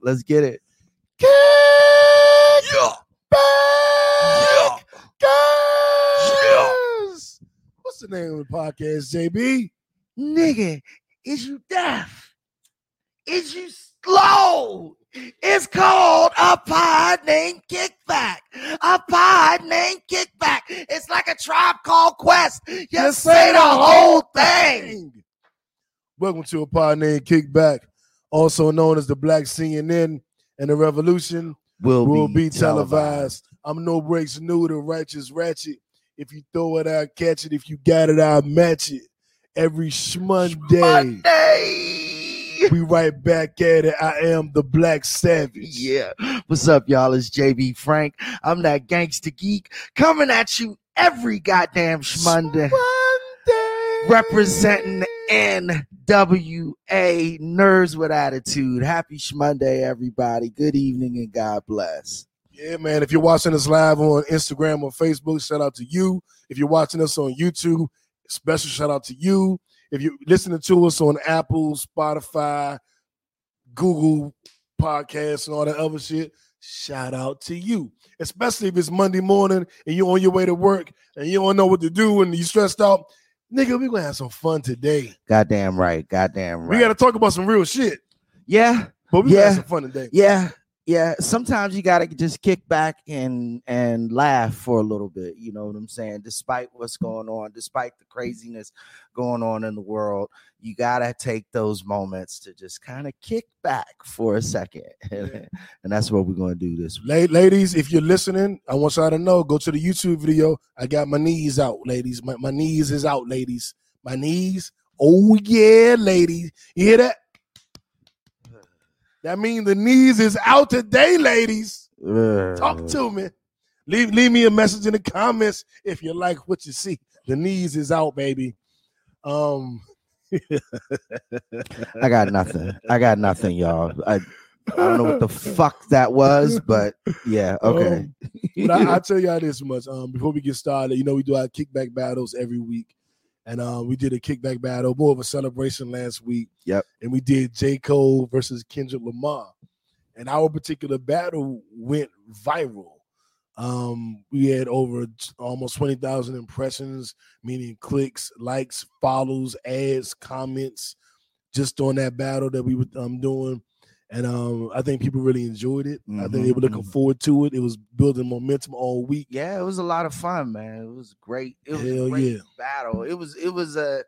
Let's get it. Kick Yeah. back, Yeah. What's the name of the podcast, JB? Nigga, is you deaf? Is you slow? It's called a pod named Kickback. A pod named Kickback. It's like a tribe called Quest. You say the whole thing. Welcome to a pod named Kickback, also known as the Black CNN and the Revolution Will, will be televised. I'm no breaks new to righteous ratchet. If you throw it out, catch it. If you got it, I'll match it. Every Monday, Monday. we right back at it. I am the Black Savage. Yeah. What's up, y'all? It's JB Frank. I'm that gangster geek coming at you every goddamn Monday. Monday. representing NWA Nerds with Attitude. Happy Monday, everybody. Good evening and God bless. Yeah, man. If you're watching us live on Instagram or Facebook, shout out to you. If you're watching us on YouTube, special shout out to you. If you're listening to us on Apple, Spotify, Google Podcasts, and all that other shit, shout out to you. Especially if it's Monday morning and you're on your way to work and you don't know what to do and you're stressed out. Nigga, we're gonna have some fun today. Goddamn right. Goddamn right. We gotta talk about some real shit, yeah. but we Yeah. gonna have some fun today. Yeah. Yeah. Sometimes you gotta just kick back and and laugh for a little bit. You know what I'm saying? Despite what's going on, despite the craziness going on in the world, you gotta take those moments to just kind of kick back for a second. And that's what we're gonna do this week. La- ladies, if you're listening, I want y'all to know. Go to the YouTube video. I got my knees out, ladies. My, my knees is out, ladies. My knees. Oh yeah, ladies. You hear that? That means the knees is out today, ladies. Talk to me. Leave leave me a message in the comments if you like what you see. The knees is out, baby. Um, I got nothing. I got nothing, y'all. I, I don't know what the fuck that was, but yeah, okay. Um, but I, I'll tell y'all this much. Um, before we get started, you know, we do our kickback battles every week. And uh, we did a kickback battle, more of a celebration last week. Yep. And we did J. Cole versus Kendrick Lamar. And our particular battle went viral. Um, we had over t- almost 20,000 impressions, meaning clicks, likes, follows, ads, comments, just on that battle that we were um, doing. And um, I think people really enjoyed it. I think they were looking Mhm. forward to it. It was building momentum all week. yeah, it was a lot of fun, man. It was great. It was Hell a great yeah. battle. It was it was a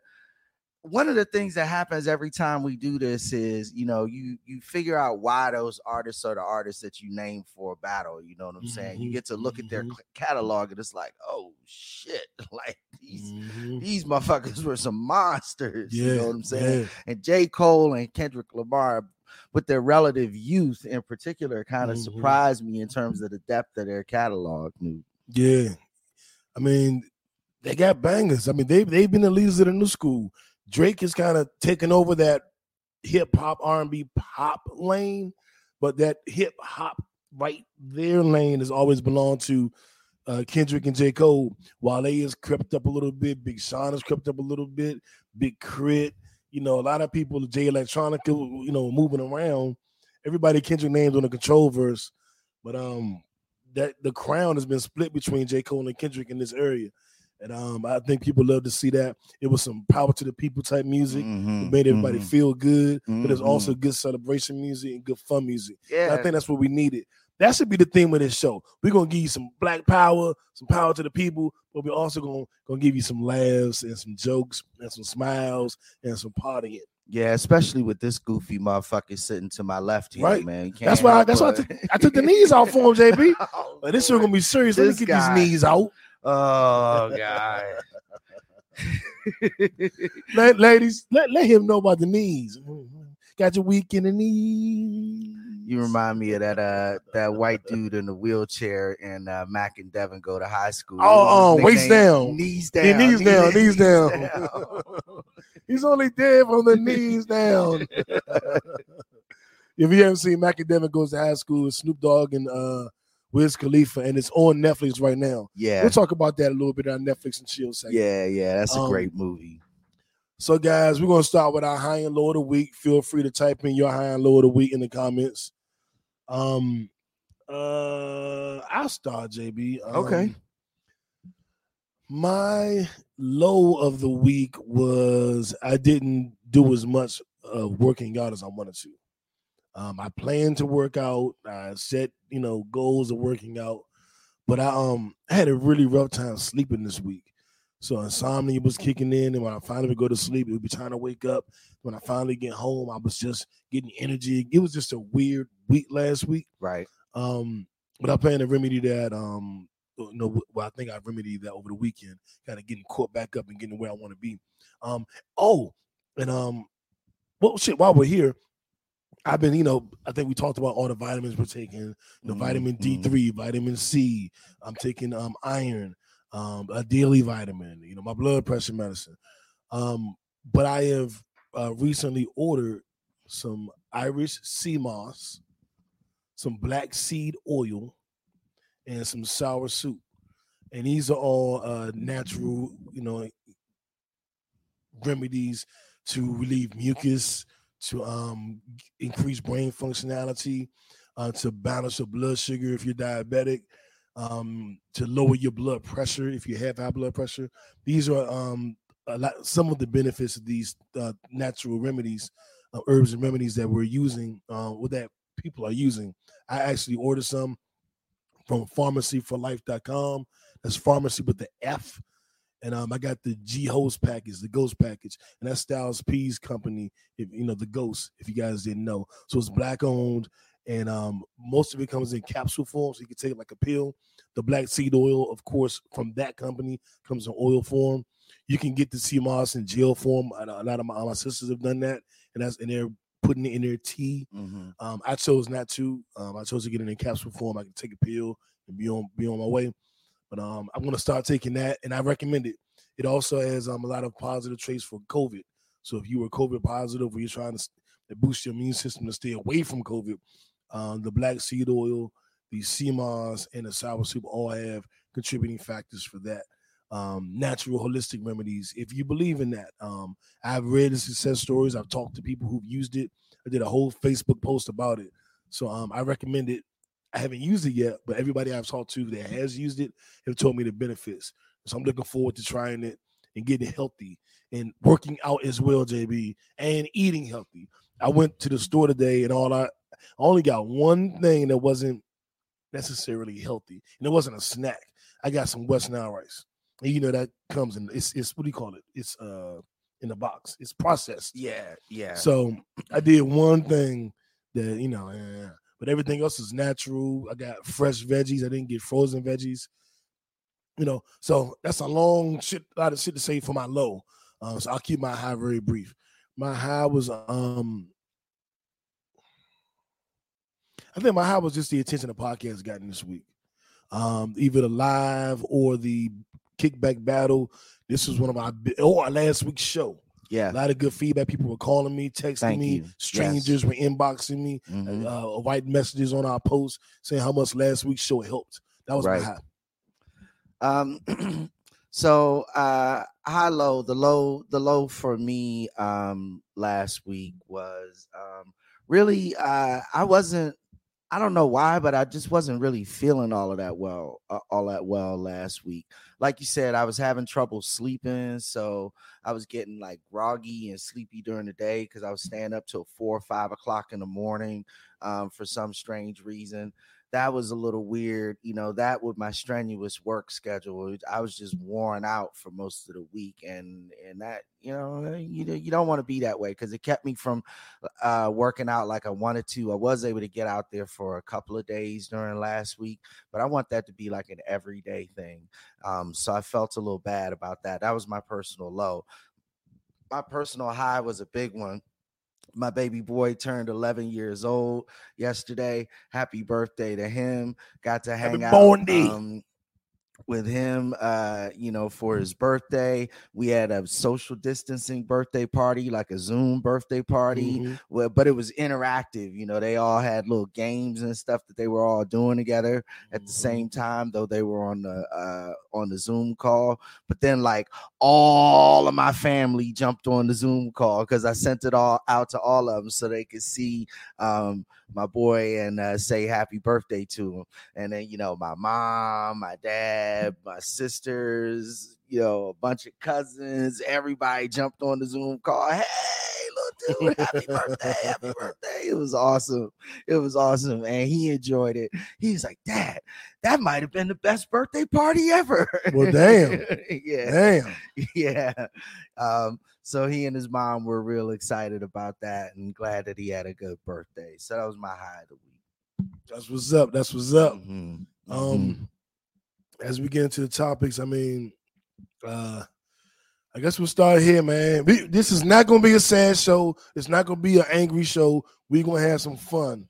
one of the things that happens every time we do this is you know you you figure out why those artists are the artists that you name for a battle you know what i'm saying you Mhm, get to look at their mhm. catalog and it's like oh shit like these Mhm. these motherfuckers were some monsters you know what i'm saying yeah. and J. Cole and Kendrick Lamar, with their relative youth in particular, kind of Mhm. surprised me in terms of the depth of their catalog. Yeah. I mean, they got bangers. I mean, they they've been the leaders of the new school. Drake is kind of taking over that hip hop R and B pop lane, but that hip hop right there lane has always belonged to uh, Kendrick and J. Cole. Wale has crept up a little bit. Big Sean has crept up a little bit. Big Crit. You know, a lot of people, Jay Electronica, you know, moving around. Everybody Kendrick named on the control verse. But um that the crown has been split between J. Cole and Kendrick in this area. And um, I think people love to see that. It was some power to the people type music. Mhm, made everybody mhm. feel good, but it's also Mhm. good celebration music and good fun music. And yeah. I think that's what we needed. That should be the theme of this show. We're gonna give you some black power, some power to the people, but we're also gonna, gonna give you some laughs and some jokes and some smiles and some partying. yeah, especially with this goofy motherfucker sitting to my left here, Right. man. That's why I, that's why I but- took, I took the knees out for him, JB. Oh, Like, this shit gonna be serious. Let me get guy. these knees out. Oh god. La- ladies, let, let him know about the knees. Got your weak in the knees. You remind me of that uh that white dude in the wheelchair and uh Mac and Devin go to high school. Oh, oh, waist down. Knees Yeah, down. knees down, knees down. down. He's only dead from the knees down. if you haven't seen Mac and Devin goes to high school, it's Snoop Dogg and uh Wiz Khalifa, and it's on Netflix right now. Yeah. We'll talk about that a little bit on Netflix and chill segment. Yeah, yeah, that's a Um, great movie. So, guys, we're gonna start with our high and low of the week. Feel free to type in your high and low of the week in the comments. Um, uh, I'll start, JB. Um, Okay. My low of the week was I didn't do as much uh, working out as I wanted to. Um, I planned to work out. I set you know goals of working out, but I um had a really rough time sleeping this week. So insomnia was kicking in, and when I finally would go to sleep, it would be trying to wake up. When I finally get home, I was just getting energy. It was just a weird week last week. Right. Um, but I plan to remedy that. Um, you know, well, I think I remedied that over the weekend, kind of getting caught back up and getting where I want to be. Um, oh, and um, well, shit. While we're here, I've been, you know, I think we talked about all the vitamins we're taking. The vitamin D Mhm. three, vitamin C. I'm taking um iron, um, a daily vitamin. You know, my blood pressure medicine. Um, but I have uh, recently ordered some Irish sea moss, some black seed oil, and some soursop. And these are all uh, natural, you know, remedies to relieve mucus, to um, increase brain functionality, uh, to balance your blood sugar if you're diabetic, um, to lower your blood pressure if you have high blood pressure. These are um, a lot, some of the benefits of these uh, natural remedies, uh, herbs and remedies that we're using, uh, or that people are using. I actually ordered some from pharmacyforlife.com. That's pharmacy with the F. And um, I got the G Host package, the Ghost package, and that's Styles P's company. If you know the Ghost, if you guys didn't know, so it's black owned, and um, most of it comes in capsule form, so you can take it like a pill. The black seed oil, of course, from that company comes in oil form. You can get the sea moss in gel form. A a lot of my, my sisters have done that, and that's and they're putting it in their tea. Mhm. Um, I chose not to. Um, I chose to get it in capsule form. I can take a pill and be on be on my way. But um, I'm gonna start taking that, and I recommend it. It also has um a lot of positive traits for COVID. So if you were COVID positive, or you're trying to boost your immune system to stay away from COVID, um, the black seed oil, the moss, and the soursop all have contributing factors for that. Um, natural holistic remedies. If you believe in that, um, I've read the success stories. I've talked to people who've used it. I did a whole Facebook post about it. So um, I recommend it. I haven't used it yet, but everybody I've talked to that has used it have told me the benefits. So I'm looking forward to trying it and getting healthy and working out as well, JB, and eating healthy. I went to the store today and all I only got one thing that wasn't necessarily healthy, and it wasn't a snack. I got some West Nile rice. And you know that comes in it's it's what do you call it? It's uh in the box. It's processed. Yeah. Yeah. So I did one thing that you know, eh, but everything else is natural. I got fresh veggies. I didn't get frozen veggies. You know, so that's a long shit, a lot of shit to say for my low. Um, so I'll keep my high very brief. My high was um, I think my high was just the attention the podcast gotten this week. Um, either the live or the kickback battle. This was one of my or last week's show. yeah. A lot of good feedback. People were calling me, texting Thank me. you. Yes. Strangers were inboxing me, Mhm. uh, writing messages on our posts saying how much last week's show helped. That was Right. my high. Um, so uh, high low, the low, the low for me um last week was um really uh I wasn't I don't know why, but I just wasn't really feeling all of that well, uh, all that well last week. Like you said, I was having trouble sleeping, so I was getting like groggy and sleepy during the day because I was staying up till four or five o'clock in the morning um, for some strange reason that was a little weird. You know, that with my strenuous work schedule, I was just worn out for most of the week, and and that you know uh, you you don't want to be that way because it kept me from uh, working out like I wanted to. I was able to get out there for a couple of days during last week, but I want that to be like an everyday thing. Um, so I felt a little bad about that. That was my personal low. My personal high was a big one my baby boy turned 11 years old yesterday. Happy birthday to him. Got to hang Happy out um, with him, uh, you know, for his birthday. We had a social distancing birthday party, like a Zoom birthday party. Mhm. Well, but it was interactive. You know, they all had little games and stuff that they were all doing together at the Mhm. same time, though they were on the uh, on the Zoom call. But then, like all of my family jumped on the Zoom call because I sent it all out to all of them so they could see um, my boy and uh, say happy birthday to him. And then you know my mom, my dad, my sisters, you know a bunch of cousins, everybody jumped on the Zoom call. Hey, little dude, happy birthday, happy birthday! It was awesome. It was awesome, and he enjoyed it. He was like, Dad, that might have been the best birthday party ever. Well, damn. yeah Damn. yeah. Um, so he and his mom were real excited about that and glad that he had a good birthday. So that was my high of the week. That's what's up. That's what's up. Mhm. Um, as we get into the topics, I mean, uh, I guess we'll start here, man. We, this is not gonna be a sad show. It's not gonna be an angry show. We're gonna have some fun,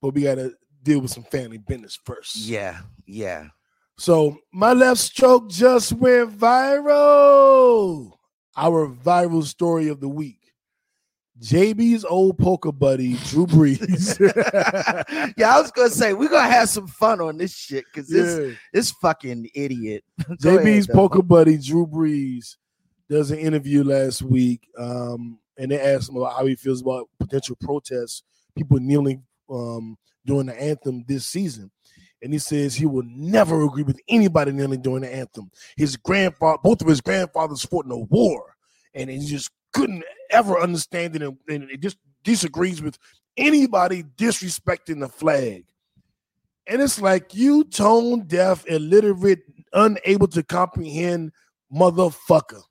but we gotta deal with some family business first. yeah, yeah. So my left stroke just went viral. Our viral story of the week. JB's old poker buddy, Drew Brees. yeah, I was gonna say we're gonna have some fun on this shit because this Yeah. this fucking idiot. Ahead, JB's poker buddy Drew Brees does an interview last week, um, and they asked him about how he feels about potential protests, people kneeling um, during the anthem this season. And he says he will never agree with anybody kneeling during the anthem. His grandfather, both of his grandfathers fought in a war, and he just couldn't ever understand it, and, and it just disagrees with anybody disrespecting the flag. And it's like you tone deaf, illiterate, unable to comprehend motherfucker.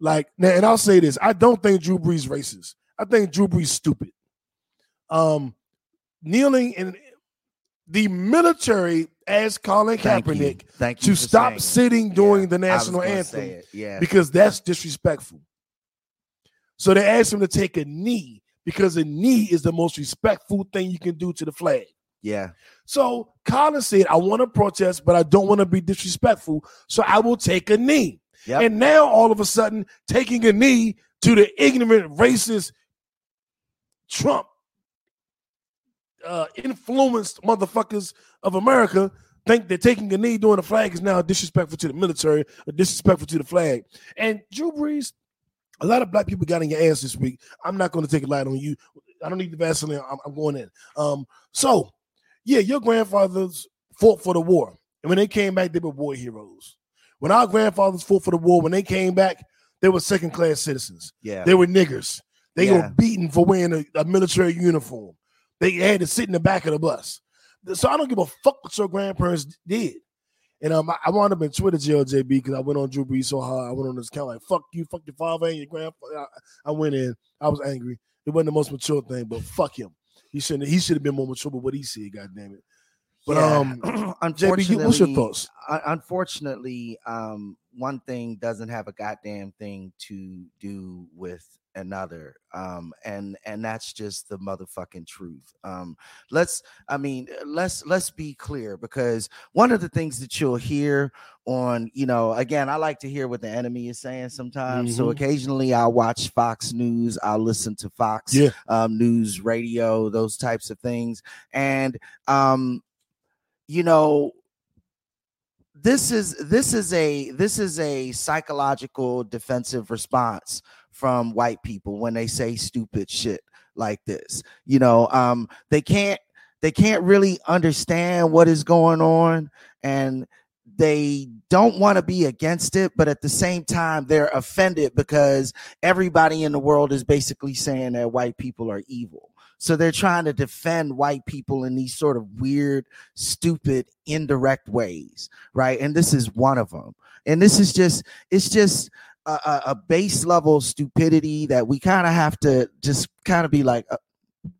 Like now, and I'll say this: I don't think Drew Brees racist. I think Drew Brees stupid. Um, kneeling in the military asked Colin Thank you. Kaepernick Thank you to stop sitting during Yeah, the national anthem Yeah, because that's disrespectful. So they asked him to take a knee because a knee is the most respectful thing you can do to the flag. yeah, So Colin said, I want to protest, but I don't want to be disrespectful. So I will take a knee. Yep. And now all of a sudden, taking a knee to the ignorant, racist Trump uh, influenced motherfuckers of America think that taking a knee during the flag is now disrespectful to the military or disrespectful to the flag. And Drew Brees, a lot of black people got in your ass this week. I'm not going to take a light on you. I don't need the Vaseline. I'm, I'm going in. Um, so yeah, your grandfathers fought for the war, and when they came back, they were war heroes. When our grandfathers fought for the war, when they came back, they were second class citizens. yeah. They were niggers. They Yeah. were beaten for wearing a, a military uniform. They had to sit in the back of the bus. So I don't give a fuck what your grandparents did. And um, I, I wound up in Twitter jail, JB, because I went on Drew Brees so hard. I went on this account like, fuck you, fuck your father and your grandfather. I, I went in. I was angry. It wasn't the most mature thing, but fuck him. He shouldn't. He should have been more mature with what he said. God damn it. But Yeah. um, unfortunately, you- what's your thoughts? unfortunately, um, one thing doesn't have a goddamn thing to do with another, um, and and that's just the motherfucking truth. Um, let's, I mean, let's let's be clear because one of the things that you'll hear on, you know, again, I like to hear what the enemy is saying sometimes. So Mhm. occasionally, I'll watch Fox News, I'll listen to Fox Yeah. um, news, radio, those types of things, and um, you know this is this is a this is a psychological defensive response from white people when they say stupid shit like this you know um they can't they can't really understand what is going on and they don't want to be against it but at the same time they're offended because everybody in the world is basically saying that white people are evil. So they're trying to defend white people in these sort of weird stupid indirect ways right? And this is one of them and this is just it's just a, a, base level stupidity that we kind of have to just kind of be like uh,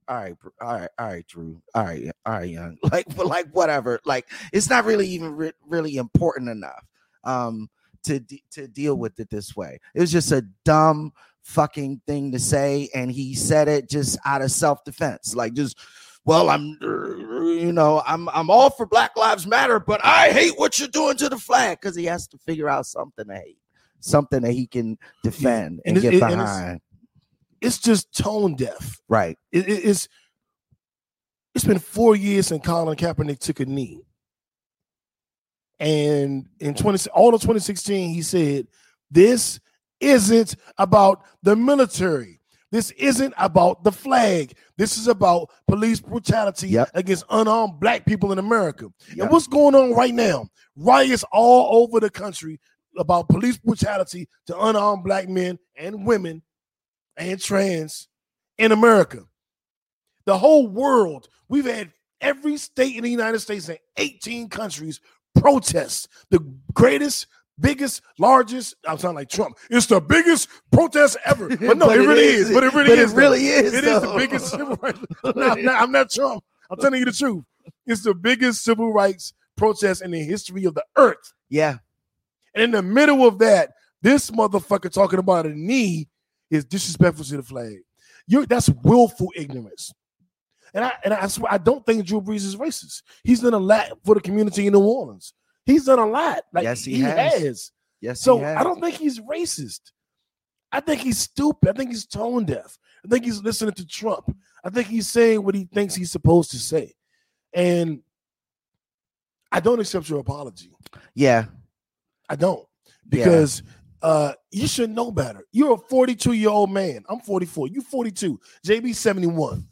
all right, all right, all right, drew all right all right young like but like whatever like it's not really even re- really important enough um to to deal with it this way. It was just a dumb fucking thing to say and he said it just out of self-defense like just well i'm you know i'm i'm all for black lives matter but i hate what you're doing to the flag because he has to figure out something to hate something that he can defend and, and get it- and it's- behind It's just tone deaf. right It- it- it's it's been four years since Colin Kaepernick took a knee. And in 20 all of 2016, he said, This isn't about the military. This isn't about the flag. This is about police brutality Yep. against unarmed black people in America. Yep. And what's going on right now? Riots all over the country about police brutality to unarmed black men and women and trans in America. The whole world, we've had every state in the United States and 18 countries protest the greatest, biggest, largest. I'm sounding like Trump. It's the biggest protest ever. But no, But it, it really is. is. But it really But it is. though. really is, It is the though. biggest civil rights. I'm I'm not- I'm not Trump. I'm telling you the truth. It's the biggest civil rights protest in the history of the earth. Yeah. And in the middle of that, this motherfucker talking about a knee is disrespectful to the flag. You that's willful ignorance. And I and I swear I don't think Drew Brees is racist. He's done a lot for the community in New Orleans. He's done a lot. Like Yes, he he, has. has. Yes. So he has. I don't think he's racist. I think he's stupid. I think he's tone deaf. I think he's listening to Trump. I think he's saying what he thinks he's supposed to say. And I don't accept your apology. Yeah. I don't Yeah. because uh you should know better. You're a 42 year old man. I'm 44. You 42. JB 71.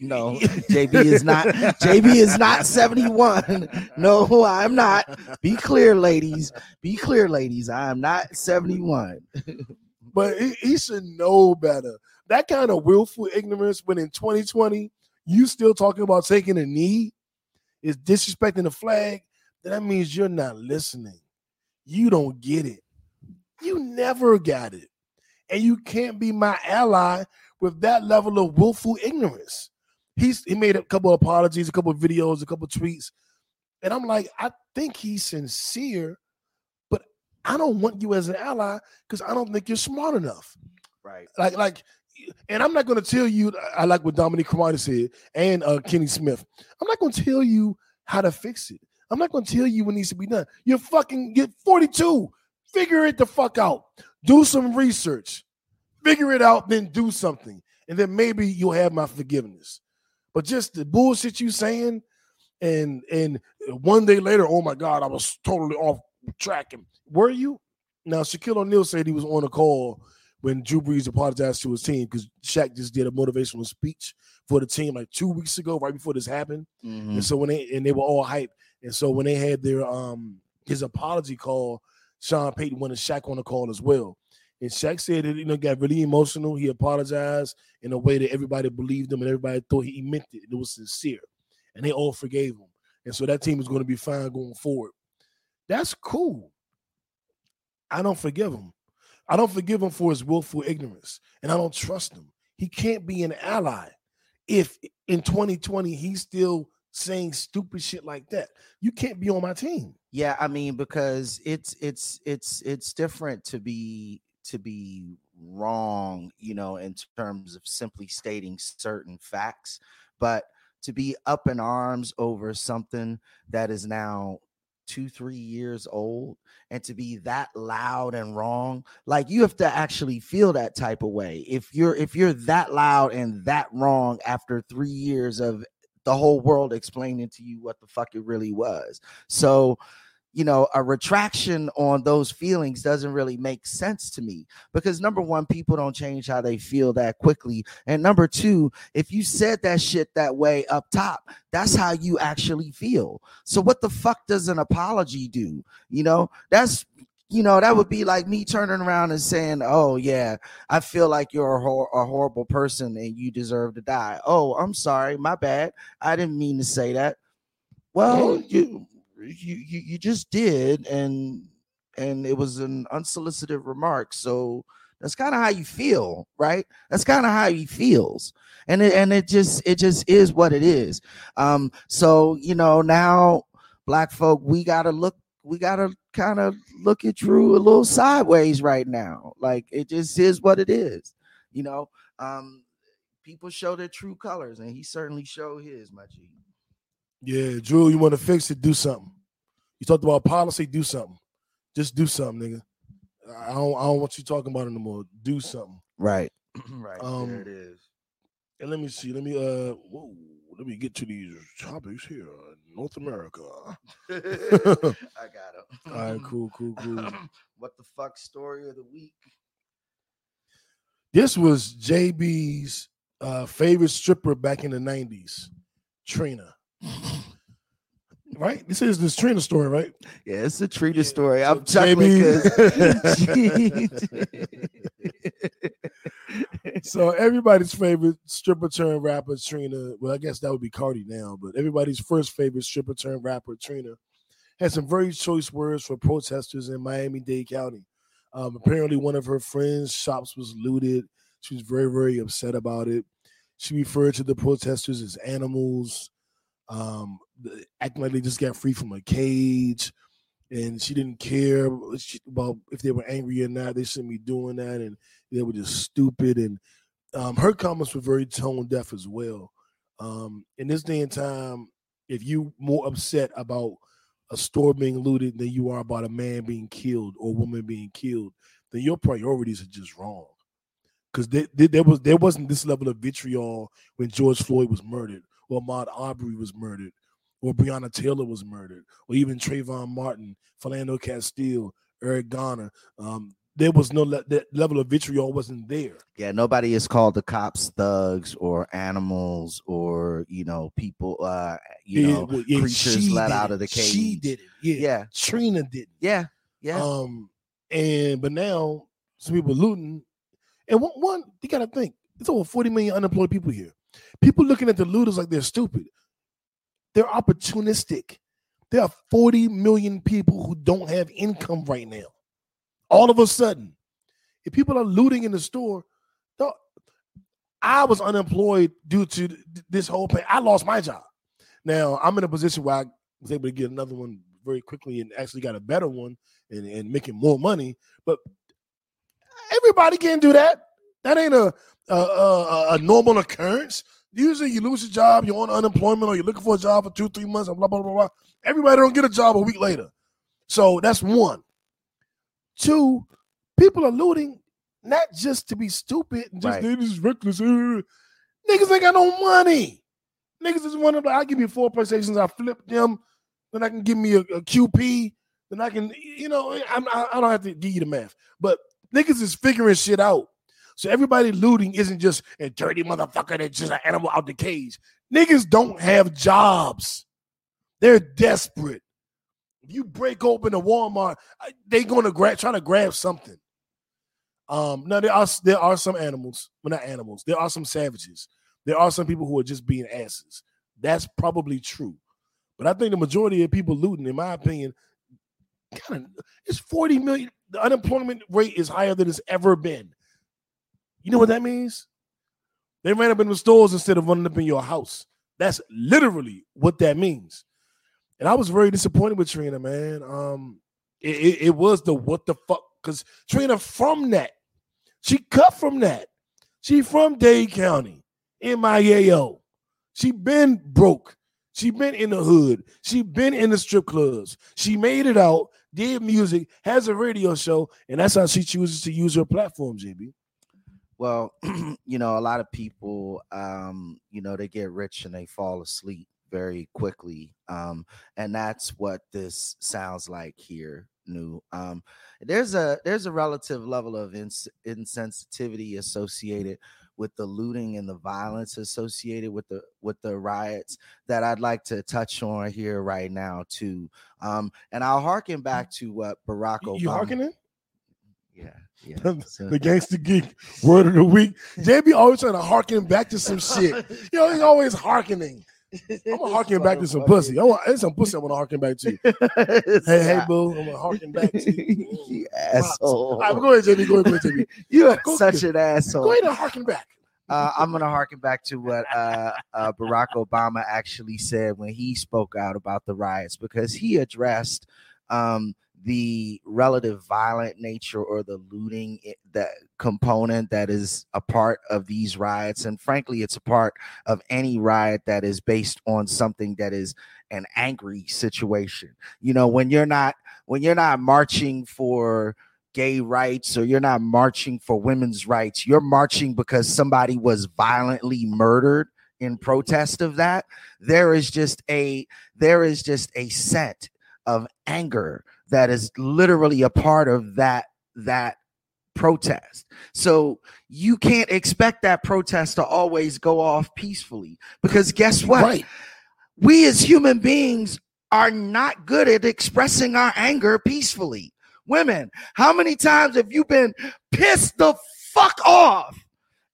No, JB is not. JB is not 71. No, I'm not. Be clear, ladies. Be clear, ladies. I am not 71. but he, he should know better. That kind of willful ignorance when in 2020 you still talking about taking a knee is disrespecting the flag, then that means you're not listening. You don't get it. You never got it. And you can't be my ally with that level of willful ignorance. He's he made a couple of apologies, a couple of videos, a couple of tweets. And I'm like, I think he's sincere, but I don't want you as an ally because I don't think you're smart enough. Right. Like, like, and I'm not going to tell you. I like what Dominique Carmody said and uh, Kenny Smith. I'm not going to tell you how to fix it. I'm not going to tell you what needs to be done. You're fucking get 42. Figure it the fuck out. Do some research. Figure it out, then do something, and then maybe you'll have my forgiveness. But just the bullshit you saying, and and one day later, oh my god, I was totally off track. And were you? Now Shaquille O'Neal said he was on a call when Drew Brees apologized to his team because Shaq just did a motivational speech for the team like two weeks ago, right before this happened. Mhm. And so when they and they were all hyped, and so when they had their um his apology call, Sean Payton wanted Shaq on the call as well. And Shaq said that you know got really emotional. He apologized in a way that everybody believed him and everybody thought he meant it. It was sincere, and they all forgave him. And so that team is going to be fine going forward. That's cool. I don't forgive him. I don't forgive him for his willful ignorance, and I don't trust him. He can't be an ally if in 2020 he's still saying stupid shit like that. You can't be on my team. Yeah, I mean because it's it's it's it's different to be to be wrong, you know, in terms of simply stating certain facts, but to be up in arms over something that is now two, three years old and to be that loud and wrong, like you have to actually feel that type of way. If you're if you're that loud and that wrong after three years of the whole world explaining to you what the fuck it really was. So you know, a retraction on those feelings doesn't really make sense to me because number one, people don't change how they feel that quickly. And number two, if you said that shit that way up top, that's how you actually feel. So what the fuck does an apology do? You know, that's you know, that would be like me turning around and saying, "Oh yeah, I feel like you're a, hor- a horrible person and you deserve to die." Oh, I'm sorry, my bad. I didn't mean to say that. Well, you you you, you just did, and and it was an unsolicited remark. So that's kind of how you feel, right? That's kind of how he feels, and it, and it just it just is what it is. Um, so you know now, black folk, we gotta look, we gotta kind of look at Drew a little sideways right now. Like it just is what it is, you know. Um, people show their true colors, and he certainly showed his, my G. Yeah, Drew, you want to fix it? Do something. You talked about policy. Do something. Just do something, nigga. I don't. I don't want you talking about it no more. Do something. Right, right. Um, there it is. And let me see. Let me uh. Whoa, let me get to these topics here. North America. I got it. All right, cool, cool, cool. what the fuck story of the week? This was JB's uh, favorite stripper back in the 90s, Trina. right? This is this Trina story, right? Yeah, it's a Trina Yeah, story. I'm chuckling JB 'cause- so everybody's favorite stripper turned rapper Trina. Well, I guess that would be Cardi now, but everybody's first favorite stripper turned rapper Trina had some very choice words for protesters in Miami-Dade County. Um, apparently, one of her friends' shops was looted. She was very, very upset about it. She referred to the protesters as animals, um, acting like they just got free from a cage, and she didn't care about if they were angry or not. They shouldn't be doing that, and they were just stupid. And um, her comments were very tone deaf as well. Um, in this day and time, if you more upset about a store being looted than you are about a man being killed or woman being killed, then your priorities are just wrong. Because there, was there wasn't this level of vitriol when George Floyd was murdered, or Ahmaud Arbery was murdered, or Breonna Taylor was murdered, or even Trayvon Martin, Philando Castile, Eric Garner. Um, there was no le- that level of vitriol wasn't there. yeah, nobody is called the cops thugs or animals or you know people uh you Yeah, know well, yeah, creatures let out of the cage. She did it. Yeah, Yeah, Trina did. it. yeah, yeah. Um, and but now some people looting, and one, one you got to think it's over forty million unemployed people here. People looking at the looters like they're stupid. They're opportunistic. There are forty million people who don't have income right now. All of a sudden, if people are looting in the store, I was unemployed due to this whole thing. I lost my job. Now I'm in a position where I was able to get another one very quickly and actually got a better one and, and making more money. But everybody can do that. That ain't a a, a, a normal occurrence. Usually, you lose your job, you're on unemployment, or you're looking for a job for two, three months, blah blah blah blah. Everybody don't get a job a week later. So that's one. Two, people are looting not just to be stupid and just Right. reckless. Niggas ain't got no money. Niggas is one of to. I give you four PlayStations. I flip them. Then I can give me a, a QP. Then I can, you know, I'm, I, I don't have to give you the math. But niggas is figuring shit out. So everybody looting isn't just a dirty motherfucker that's just an animal out the cage. Niggas don't have jobs. They're desperate. If you break open a Walmart, they gonna grab trying to grab something. Um, now there are there are some animals, well not animals. There are some savages. There are some people who are just being asses. That's probably true. But I think the majority of people looting, in my opinion, kind of it's 40 million. The unemployment rate is higher than it's ever been. You know what that means? They ran up in the stores instead of running up in your house. That's literally what that means. And I was very disappointed with Trina, man. Um, it, it, it was the what the fuck because Trina from that, she cut from that. She from Dade County, MIAO. She been broke. She been in the hood. She been in the strip clubs. She made it out, did music, has a radio show, and that's how she chooses to use her platform, JB. Well, you know, a lot of people, um, you know, they get rich and they fall asleep very quickly. Um, and that's what this sounds like here, Nu'. Um, there's a there's a relative level of ins- insensitivity associated with the looting and the violence associated with the with the riots that I'd like to touch on here right now too. Um, and I'll harken back to what Barack Obama. You hearkening? Yeah, yeah. So- The gangster geek word of the week. JB always trying to harken back to some shit. You know, he's always harkening. I'm gonna harken back to some pussy. I want there's some pussy I want to harken back to. Hey, hey, boo, I'm gonna harken back to you. you asshole. All right, go ahead, JB. Go ahead, JB. You are Go- such an asshole. Go ahead and harken back. Uh, I'm gonna harken back to what uh, uh, Barack Obama actually said when he spoke out about the riots because he addressed um, the relative violent nature or the looting that component that is a part of these riots, and frankly, it's a part of any riot that is based on something that is an angry situation. You know, when you're not when you're not marching for gay rights or you're not marching for women's rights. You're marching because somebody was violently murdered in protest of that. There is just a there is just a set of anger that is literally a part of that that protest. So you can't expect that protest to always go off peacefully because guess what? Right. We as human beings are not good at expressing our anger peacefully. Women, how many times have you been pissed the fuck off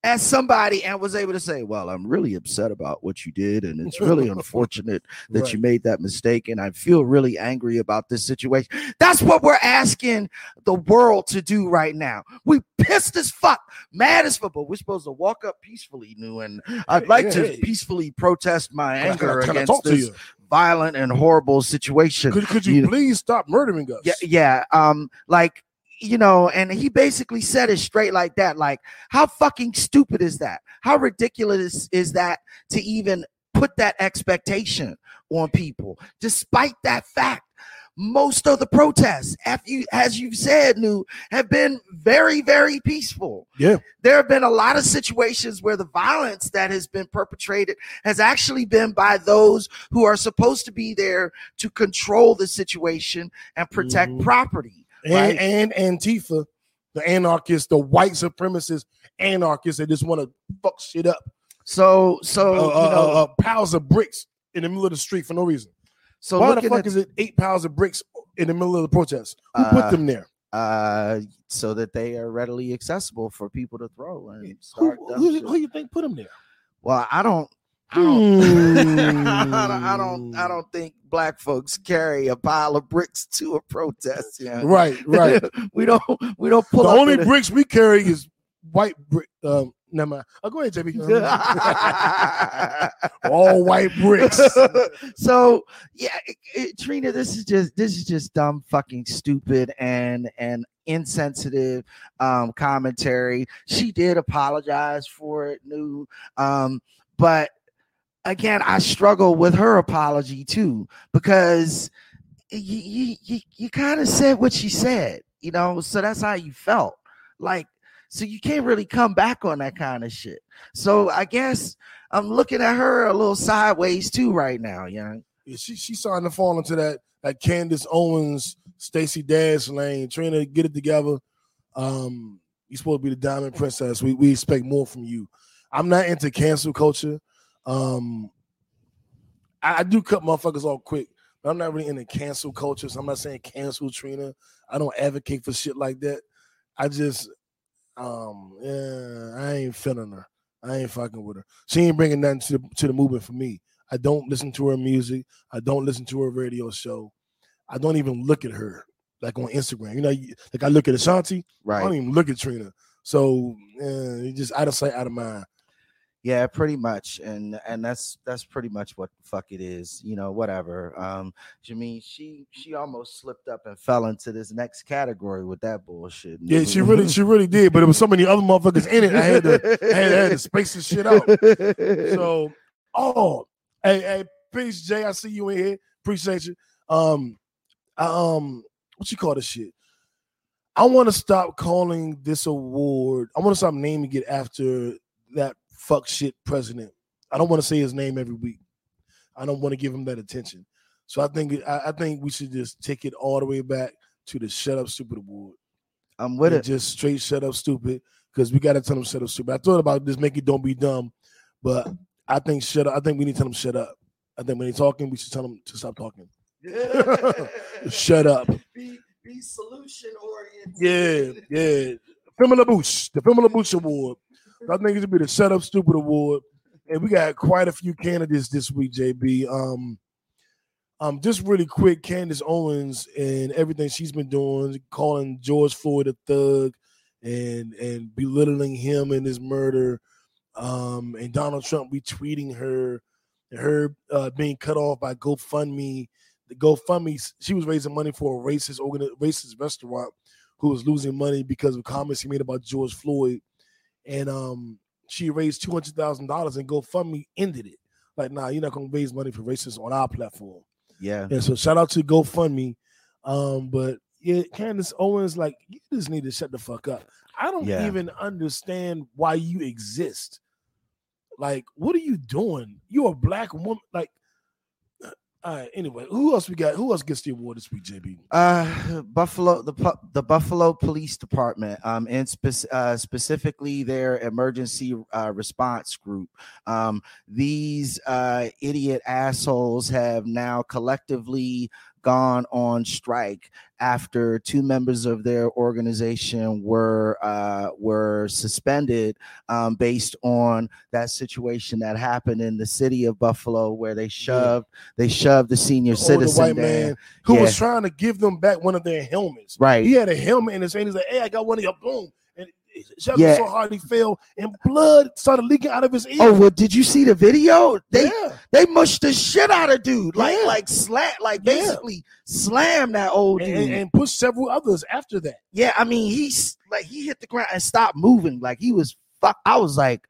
at somebody and was able to say, Well, I'm really upset about what you did, and it's really unfortunate that Right. you made that mistake, and I feel really angry about this situation. That's what we're asking the world to do right now. We pissed as fuck, mad as fuck, but we're supposed to walk up peacefully, Nu', and I'd like to Hey. peacefully protest my Can I- can I- anger against to this violent and horrible situation. Could, could you, you- please stop murdering us? Yeah, yeah. Um, like you know, and he basically said it straight like that. Like, how fucking stupid is that? How ridiculous is that to even put that expectation on people, despite that fact? Most of the protests, you, as you've said, Nu' have been very, very peaceful. Yeah. There have been a lot of situations where the violence that has been perpetrated has actually been by those who are supposed to be there to control the situation and protect Mhm. property. And, Right. and Antifa, the anarchists, the white supremacist anarchists that just want to fuck shit up. So, so uh, you uh, know, uh, uh, piles of bricks in the middle of the street for no reason. so Why the fuck at, is it eight piles of bricks in the middle of the protest? Who Uh, put them there? uh, so that they are readily accessible for people to throw and Who, start. who, who you think put them there? well, I don't. I don't, Hmm. I don't. I don't. I don't think black folks carry a pile of bricks to a protest. Yeah, Right, right. we don't. We don't pull the only a- bricks we carry is white brick. Um, never mind. Oh, go ahead, JB. All white bricks. so yeah, it- it- Trina, this is just this is just dumb, fucking stupid, and and insensitive um commentary. She did apologize for it, Nu', um, but again, I struggle with her apology too because you you you, you kind of said what she said, you know, so that's how you felt, like. So you can't really come back on that kind of shit. So I guess I'm looking at her a little sideways too right now, young. Yeah, she she's starting to fall into that that Candace Owens, Stacey Dash lane, trying to get it together. Um, you're supposed to be the diamond princess. We we expect more from you. I'm not into cancel culture. Um, I, I do cut motherfuckers off quick, but I'm not really into cancel culture. So I'm not saying cancel Trina. I don't advocate for shit like that. I just, um, yeah, I ain't feeling her. I ain't fucking with her. She ain't bringing nothing to the, to the movement for me. I don't listen to her music. I don't listen to her radio show. I don't even look at her like on Instagram. You know, like I look at Ashanti. Right. I don't even look at Trina. So yeah, it just out of sight, out of mind. Yeah, pretty much. And and that's that's pretty much what the fuck it is. You know, whatever. Um, I mean, she she almost slipped up and fell into this next category with that bullshit. Yeah, she really, she really did. But there was so many other motherfuckers in it. I had to, I had, I had to space this shit out. So, oh, hey, hey, peace, Jay. I see you in here. Appreciate you. Um, I, um, what you call this shit? I want to stop calling this award. I want to stop naming it after that fuck shit president. I don't want to say his name every week. I don't want to give him that attention. So I think I, I think we should just take it all the way back to the Shut Up Stupid Award. I'm with and it. Just straight shut up stupid. Because we gotta tell them shut up stupid. I thought about this, make it don't be dumb, but I think shut up. I think we need to tell them shut up. I think when they're talking, we should tell them to stop talking. Shut up. Be, be solution oriented. Yeah, yeah. Femila Bush, the Femila Bush Award. I think it should be the Shut Up Stupid Award. And we got quite a few candidates this week, JB. Um, um, just really quick, Candace Owens and everything she's been doing, calling George Floyd a thug and and belittling him and his murder. Um, and Donald Trump retweeting her her uh, being cut off by GoFundMe. The GoFundMe, she was raising money for a racist racist restaurant who was losing money because of comments he made about George Floyd. And um, she raised two hundred thousand dollars, and GoFundMe ended it. Like, nah, you're not gonna raise money for racists on our platform. Yeah. And so, shout out to GoFundMe. Um, but yeah, Candace Owens, like, you just need to shut the fuck up. I don't Yeah. even understand why you exist. Like, what are you doing? You're a black woman. Like, All right. Anyway, who else we got? Who else gets the award this week, JB? Uh, Buffalo, the the Buffalo Police Department, um, and spec- uh, specifically their emergency uh, response group. Um, these uh, idiot assholes have now collectively gone on strike after two members of their organization were uh, were suspended um, based on that situation that happened in the city of Buffalo, where they shoved they shoved the senior The citizen white there. man who was trying to give them back one of their helmets. Right. He had a helmet in his hand. He's like, "Hey, I got one of your boom." Yeah. so hard he fell, and blood started leaking out of his ear. Oh well, did you see the video? They yeah. they mushed the shit out of dude, like Yeah. like slam, like basically slam that old And, dude. and, and pushed several others after that. yeah, I mean he's like he hit the ground and stopped moving, like he was fuck. I was like,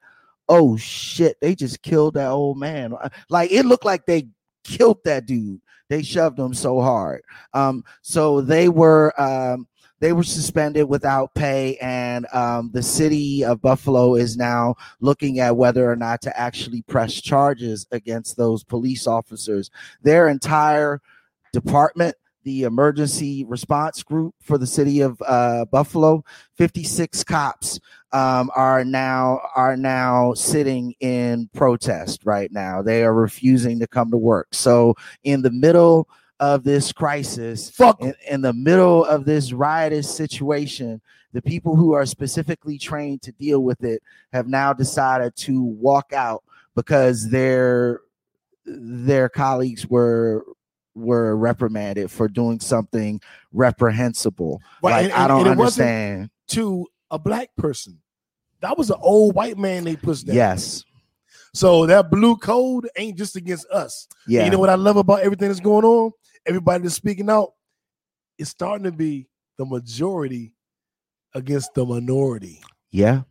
oh shit, they just killed that old man. Uh, Like it looked like they killed that dude. They shoved him so hard. Um, so they were um they were suspended without pay, and um, the city of Buffalo is now looking at whether or not to actually press charges against those police officers. Their entire department, the emergency response group for the city of uh, Buffalo, 56 cops um, are now are now sitting in protest right now. They are refusing to come to work. So in the middle of this crisis, Fuck. in, in the middle of this riotous situation, the people who are specifically trained to deal with it have now decided to walk out because their their colleagues were were reprimanded for doing something reprehensible. Right, Like and- I don't and understand. to a black person. That was an old white man they pushed down. Yes. So that blue code ain't just against us. And Yeah. You know what I love about everything that's going on? Everybody that's speaking out, it's starting to be the majority against the minority. yeah.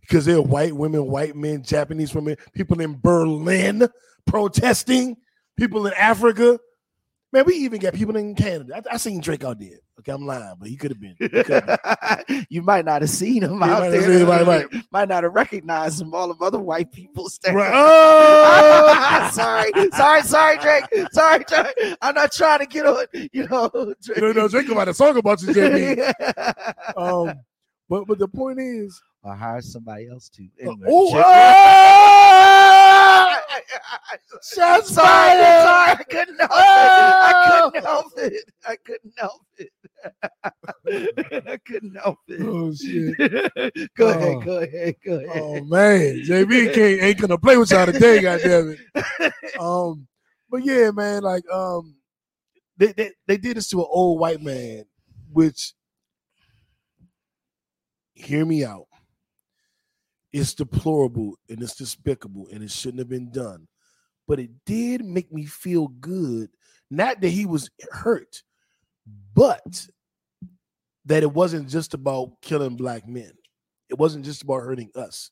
Because there are white women, white men, Japanese women, people in Berlin protesting, people in Africa. Man, we even got people in Canada. I, I seen Drake out there. Okay, I'm lying, but he could have been. Been. you might not have seen him Yeah, out might there. seen him, right, right. Might not have recognized him. All of other white people standing. Right. Oh! sorry, sorry, sorry, Drake. Sorry, Drake. I'm not trying to get on. You know, Drake. no, no, Drake about a song about you, JB. Um, but but the point is, or hire somebody else to. uh, Anyway, oh, Drake- ah! shots sorry, fired! sorry, I couldn't help Oh! it. I couldn't help it. I couldn't help it. I couldn't help it. Oh shit! go Oh. ahead, go ahead, go ahead. Oh man, JB can't ain't gonna play with y'all today, goddamn it. Um, but yeah, man, like um, they they, they did this to an old white man, which hear me out. It's deplorable and it's despicable and it shouldn't have been done. But it did make me feel good. Not that he was hurt, but that it wasn't just about killing black men. It wasn't just about hurting us.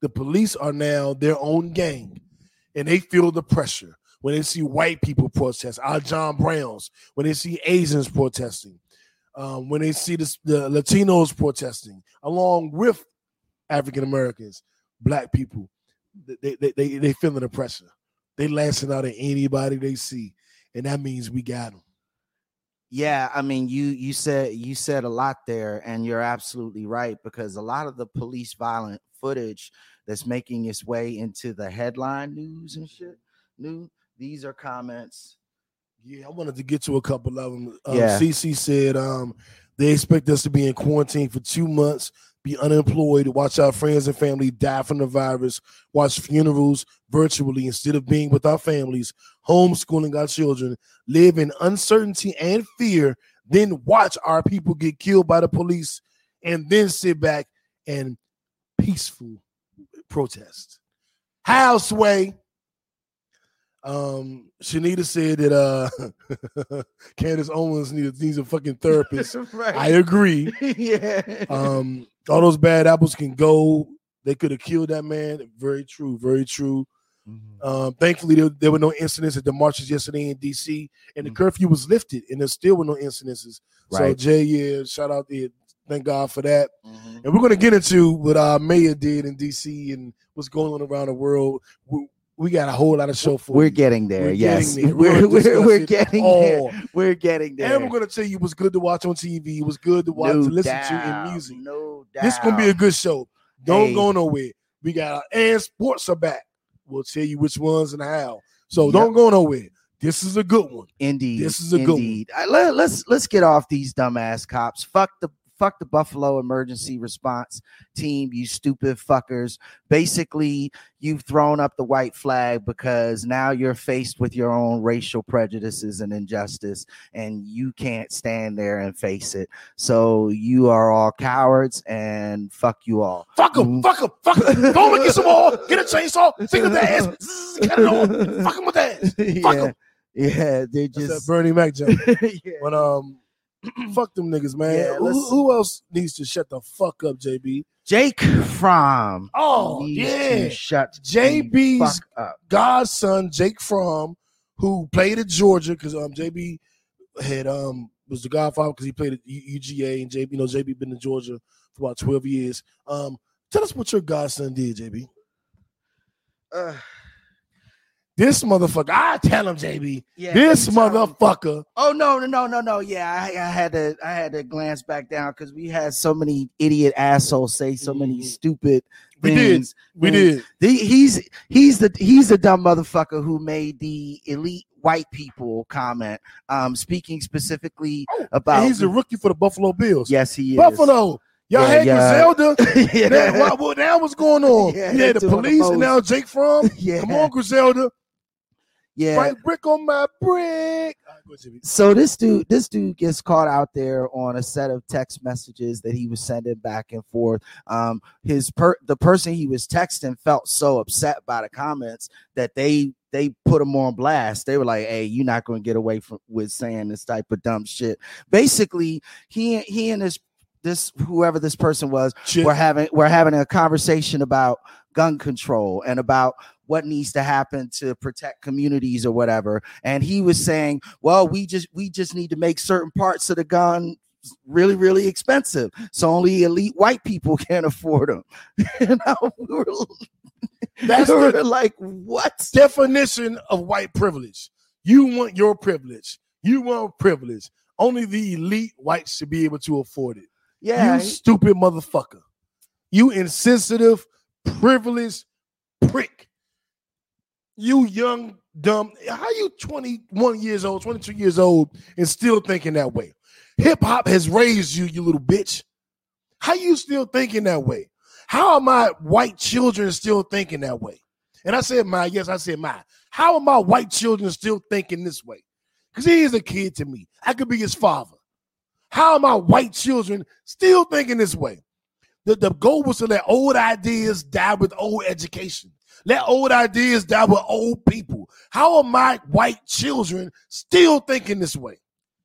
The police are now their own gang and they feel the pressure when they see white people protest, our John Browns, when they see Asians protesting, um, when they see this, the Latinos protesting, along with African Americans, black people, they, they, they, they feeling the pressure. They lancing out at anybody they see, and that means we got them. Yeah, I mean, you you said you said a lot there, and you're absolutely right because a lot of the police violent footage that's making its way into the headline news and shit. New, these are comments. Yeah, I wanted to get to a couple of them. Um, Yeah. CC said um, they expect us to be in quarantine for two months, be unemployed, watch our friends and family die from the virus, watch funerals virtually instead of being with our families, homeschooling our children, live in uncertainty and fear, then watch our people get killed by the police, and then sit back and peaceful protest. How sway? Um, Shanita said that uh Candace Owens needs needs a fucking therapist. right. I agree. yeah. Um, all those bad apples can go. They could have killed that man. Very true. Very true. Mhm. Um, thankfully, there, there were no incidents at the marches yesterday in DC, and the Mhm. curfew was lifted, and there still were no incidences. So, Jay, yeah, shout out there. Thank God for that. Mhm. And we're going to get into what our mayor did in DC and what's going on around the world. We- got a whole lot of show for We're you. getting there. We're yes, getting there. we're We're we're, getting all. there. We're getting there. And we're gonna tell you it was good to watch on TV. It was good to watch no to listen doubt, to in music. No doubt. This gonna be a good show. Don't Hey. go nowhere. We got our and sports are back. We'll tell you which ones and how. So Yep. don't go nowhere. This is a good one. Indeed. This is a good one. I- let, let's let's get off these dumbass cops. Fuck the fuck the Buffalo emergency response team, you stupid fuckers. Basically, you've thrown up the white flag because now you're faced with your own racial prejudices and injustice, and you can't stand there and face it. So you are all cowards and fuck you all. Fuck them, Mm. fuck them, fuck them. Go and get some more. Get a chainsaw, stick it in the ass, cut it on. Fuck them with that. Fuck yeah, 'em. yeah, they're That's that just Bernie Mac joke. yeah. But um, fuck them niggas, man. Yeah, who, who else needs to shut the fuck up, JB? Jake Fromm. Oh needs yeah, to shut JB's fuck up. godson Jake Fromm, who played at Georgia because um JB had um was the godfather because he played at UGA and JB you know JB been in Georgia for about twelve years. Um, tell us what your godson did, JB. Uh, This motherfucker, I tell him, JB. yeah, this you tell him. motherfucker. Oh no, no, no, no, no. Yeah, I, I had to, I had to glance back down because we had so many idiot assholes say so many Mhm. stupid We did. things. We And did. The, he's he's the he's the dumb motherfucker who made the elite white people comment. Um, speaking specifically Oh, about And he's a rookie for the Buffalo Bills. yes, he is Buffalo. Y'all Yeah, had yeah. Griselda. yeah, Now, what, what now what's going on? Yeah, you had the doing the police and now Jake Fromm. yeah, Come on, Griselda. Yeah. Right brick on my brick. All right, so this dude this dude gets caught out there on a set of text messages that he was sending back and forth um his per the person he was texting felt so upset by the comments that they they put him on blast they were like hey you're not going to get away from with saying this type of dumb shit basically he he and this this whoever this person was Shit. we're having we're having a conversation about gun control and about what needs to happen to protect communities or whatever and he was saying well we just we just need to make certain parts of the gun really really expensive so only elite white people can afford them and I, we were, That's we the like what definition of white privilege. You want your privilege. You want privilege. Only the elite whites should be able to afford it. yeah You stupid motherfucker. You insensitive, privileged prick. You young, dumb. How you 21 years old, 22 years old, and still thinking that way? Hip hop has raised you, you little bitch. How you still thinking that way? How are my white children still thinking that way? And I said my, yes, I said my. How are my white children still thinking this way? Because he is a kid to me. I could be his father. How are my white children still thinking this way? The, the goal was to let old ideas die with old education. Let old ideas die with old people. How are my white children still thinking this way?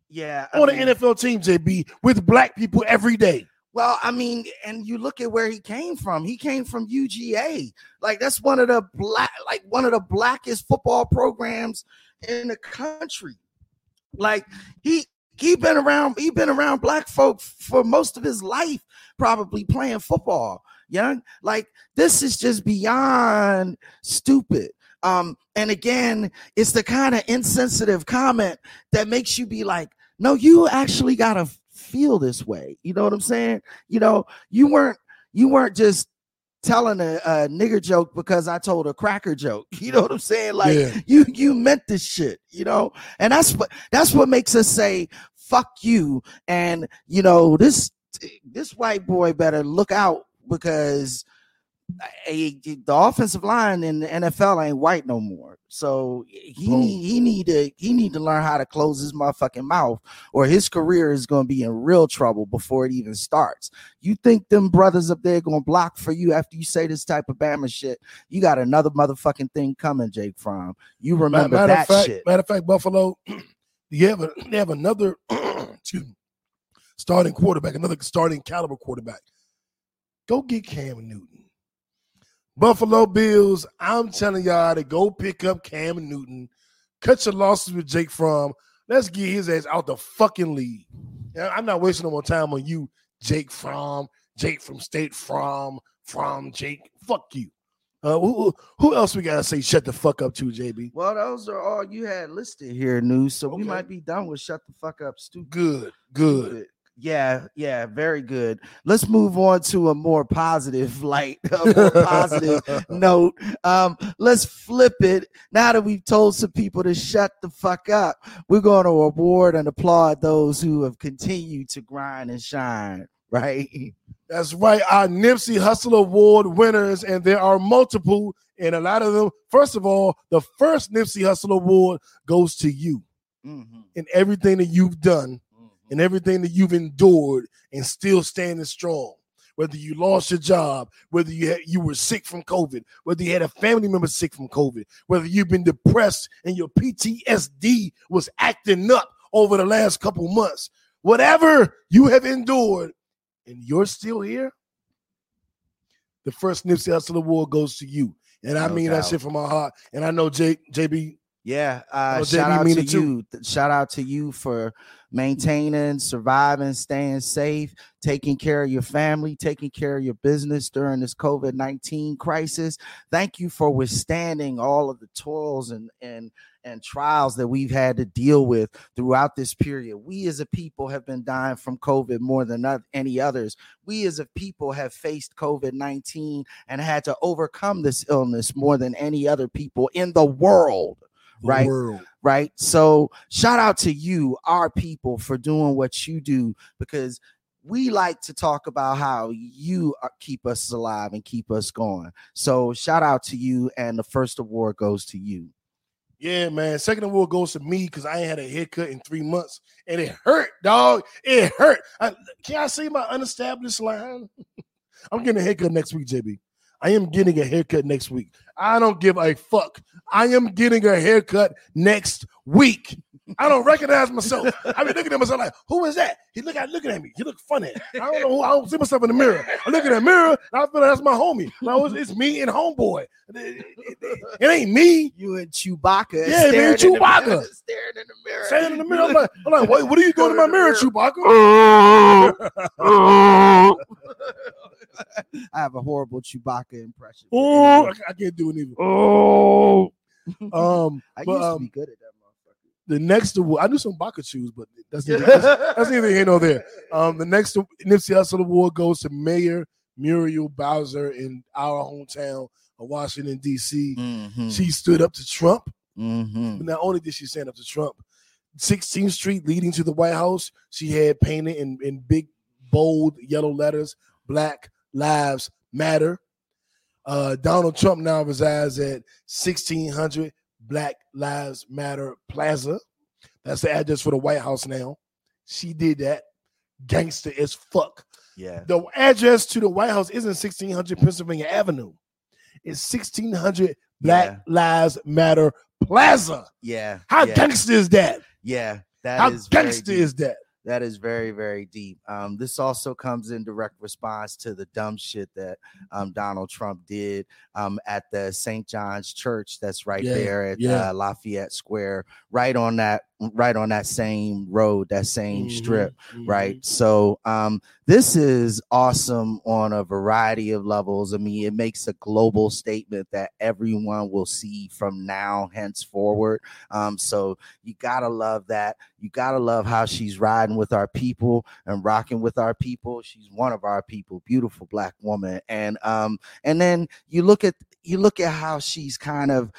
yeah I On mean- the NFL team, JB, with black people every day. Well, I mean, and you look at where he came from. He came from UGA. Like that's one of the black, like one of the blackest football programs in the country. Like he he been around, he been around black folk for most of his life, probably playing football. Young, like this is just beyond stupid. Um, and again, it's the kind of insensitive comment that makes you be like, no, you actually gotta feel this way. You know what I'm saying? You know, you weren't you weren't just telling a, a nigger joke because I told a cracker joke. You know what I'm saying? Like yeah. you you meant this shit, you know? And that's what that's what makes us say fuck you and you know this this white boy better look out because eh, eh, a, the offensive line in the NFL ain't white no more. So he Boom. need, he need to he need to learn how to close his motherfucking mouth, or his career is going to be in real trouble before it even starts. You think them brothers up there going to block for you after you say this type of Bama shit? You got another motherfucking thing coming, Jake Fromm. You remember matter that of fact, shit? Matter of fact, Buffalo, you have a, they have another excuse me, starting quarterback, another starting caliber quarterback. Go get Cam Newton. Buffalo Bills, I'm telling y'all to go pick up Cam Newton, cut your losses with Jake Fromm. Let's get his ass out the fucking league. I'm not wasting no more time on you, Jake Fromm, Jake from State From, from Jake. Fuck you. Uh, who, who else we gotta say shut the fuck up to, JB? Well, those are all you had listed here, news. So we might be done with shut the fuck up, stupid. Good, good. Yeah, yeah, very good. Let's move on to a more positive light, a more positive note. Um, let's flip it. Now that we've told some people to shut the fuck up, we're going to award and applaud those who have continued to grind and shine. Right? That's right. Our Nipsey Hussle Award winners, and there are multiple, and a lot of them. First of all, the first Nipsey Hussle Award goes to you Mhm, and everything that you've done. And everything that you've endured and still standing strong. Whether you lost your job, whether you had, you were sick from COVID, whether you had a family member sick from COVID, whether you've been depressed and your PTSD was acting up over the last couple months, whatever you have endured, and you're still here. The first Nipsey Hussle Award goes to you, and I No mean that doubt. shit from my heart. And I know J, JB Yeah, uh, shout out to too. you. Th- Shout out to you for maintaining, surviving, staying safe, taking care of your family, taking care of your business during this COVID 19 crisis. Thank you for withstanding all of the toils and, and, and trials that we've had to deal with throughout this period. We as a people have been dying from COVID more than any others. We as a people have faced COVID 19 and had to overcome this illness more than any other people in the world the Right. world. right? So shout out to you, our people, for doing what you do because we like to talk about how you are, keep us alive and keep us going. So shout out to you, and the first award goes to you. Yeah, man. Second award goes to me because I ain't had a haircut in three months, and it hurt, dog. It hurt. I, can I see my unestablished line? I'm getting a haircut next week, JB. I am getting a haircut next week. I don't give a fuck. I am getting a haircut next week. I don't recognize myself. I be looking at myself like, who is that? He look at looking at me. He look funny. I don't know who. I don't see myself in the mirror. I look in the mirror and I feel like that's my homie. No, oh, it's, it's me and homeboy. It, it- it- it ain't me. You and Chewbacca, Yeah, man, staring in the Chewbacca. mirror- staring in the mirror. Standing in the mirror. I'm like, I'm like what, what are you doing in my mirror, Chewbacca? I have a horrible Chewbacca impression. Oh, I, I can't do it either. Oh, Um, I but, used to um, be good at that motherfucker. the next award, I knew some Baka shoes, but that's neither, that's, that's neither here nor there. Um, the next Nipsey Hussle Award goes to Mayor Muriel Bowser in our hometown of Washington D.C. Mhm, She stood up to Trump, mhm. but not only did she stand up to Trump, 16th Street leading to the White House, she had painted in, in big, bold yellow letters, Black Lives Matter. Uh, Donald Trump now resides at 1600 Black Lives Matter Plaza. That's the address for the White House now. She did that. Gangster as fuck. Yeah. The address to the White House isn't 1600 Pennsylvania Avenue. It's 1600 Black Yeah. Lives Matter Plaza. Yeah. How yeah, gangster is that? yeah. That How is gangster is that? That is very, very deep. Um, this also comes in direct response to the dumb shit that um, Donald Trump did um, at the St. John's Church. That's right Yeah, there at yeah. uh, Lafayette Square, right on that, right on that same road, that same strip Mhm, right so um this is awesome on a variety of levels. I mean it makes a global statement that everyone will see from now henceforward. Um so you gotta love that. You gotta love how she's riding with our people and rocking with our people. She's one of our people beautiful black woman. And um and then you look at you look at how she's kind of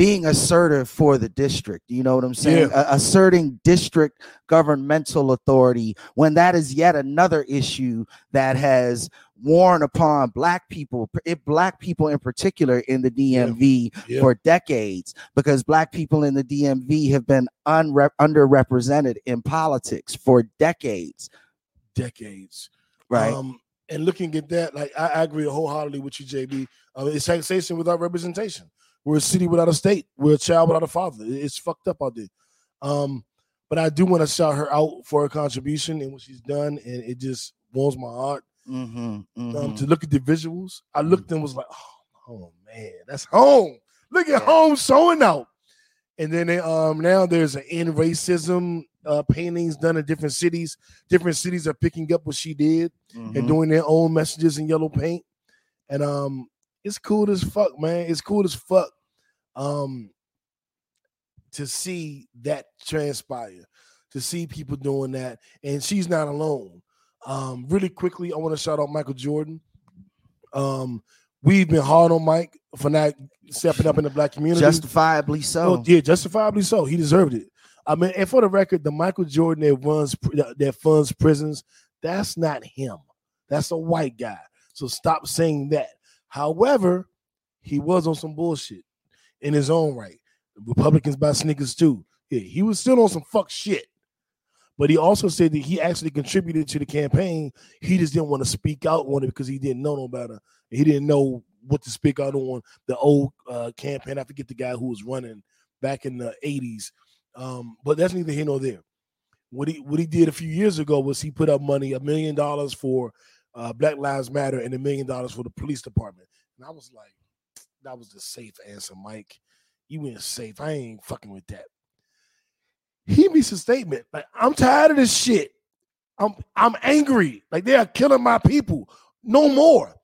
being assertive for the district you know what i'm saying A- asserting district governmental authority when that is yet another issue that has worn upon black people it- black people in particular in the dmv Yeah. for decades because black people in the dmv have been unre- underrepresented in politics for decades Decades. right Um, and looking at that, like I, I agree wholeheartedly with you, JB. Uh, it's taxation without representation. We're a city without a state. We're a child without a father. It's fucked up out there. Um, but I do want to shout her out for her contribution and what she's done, and it just warms my heart. Mhm, Um, mhm. to look at the visuals, I looked and was like, oh, oh man, that's home. Look at home showing out. And then they, um now there's an end racism uh paintings done in different cities. Different cities are picking up what she did and Mhm. doing their own messages in yellow paint. And um it's cool as fuck, man. It's cool as fuck. Um, to see that transpire, to see people doing that, and she's not alone. Um, really quickly, I want to shout out Michael Jordan. Um, we've been hard on Mike for not stepping up in the black community. Justifiably so. Oh, yeah, justifiably so. He deserved it. I mean, and for the record, the Michael Jordan that runs that funds prisons, that's not him. That's a white guy. So stop saying that. However, he was on some bullshit in his own right. Republicans buy sneakers too. Yeah, he was still on some fuck shit. But he also said that he actually contributed to the campaign. He just didn't want to speak out on it because he didn't know no better. He didn't know what to speak out on the old uh, campaign. I forget the guy who was running back in the 80s. Um, but that's neither here nor there. What he what he did a few years ago was he put up money, a million dollars for uh, Black Lives Matter and a million dollars for the police department. And I was like, that was the safe answer, Mike. You went safe. I ain't fucking with that. He makes a statement like, I'm tired of this shit. I'm I'm angry. Like they are killing my people. No more.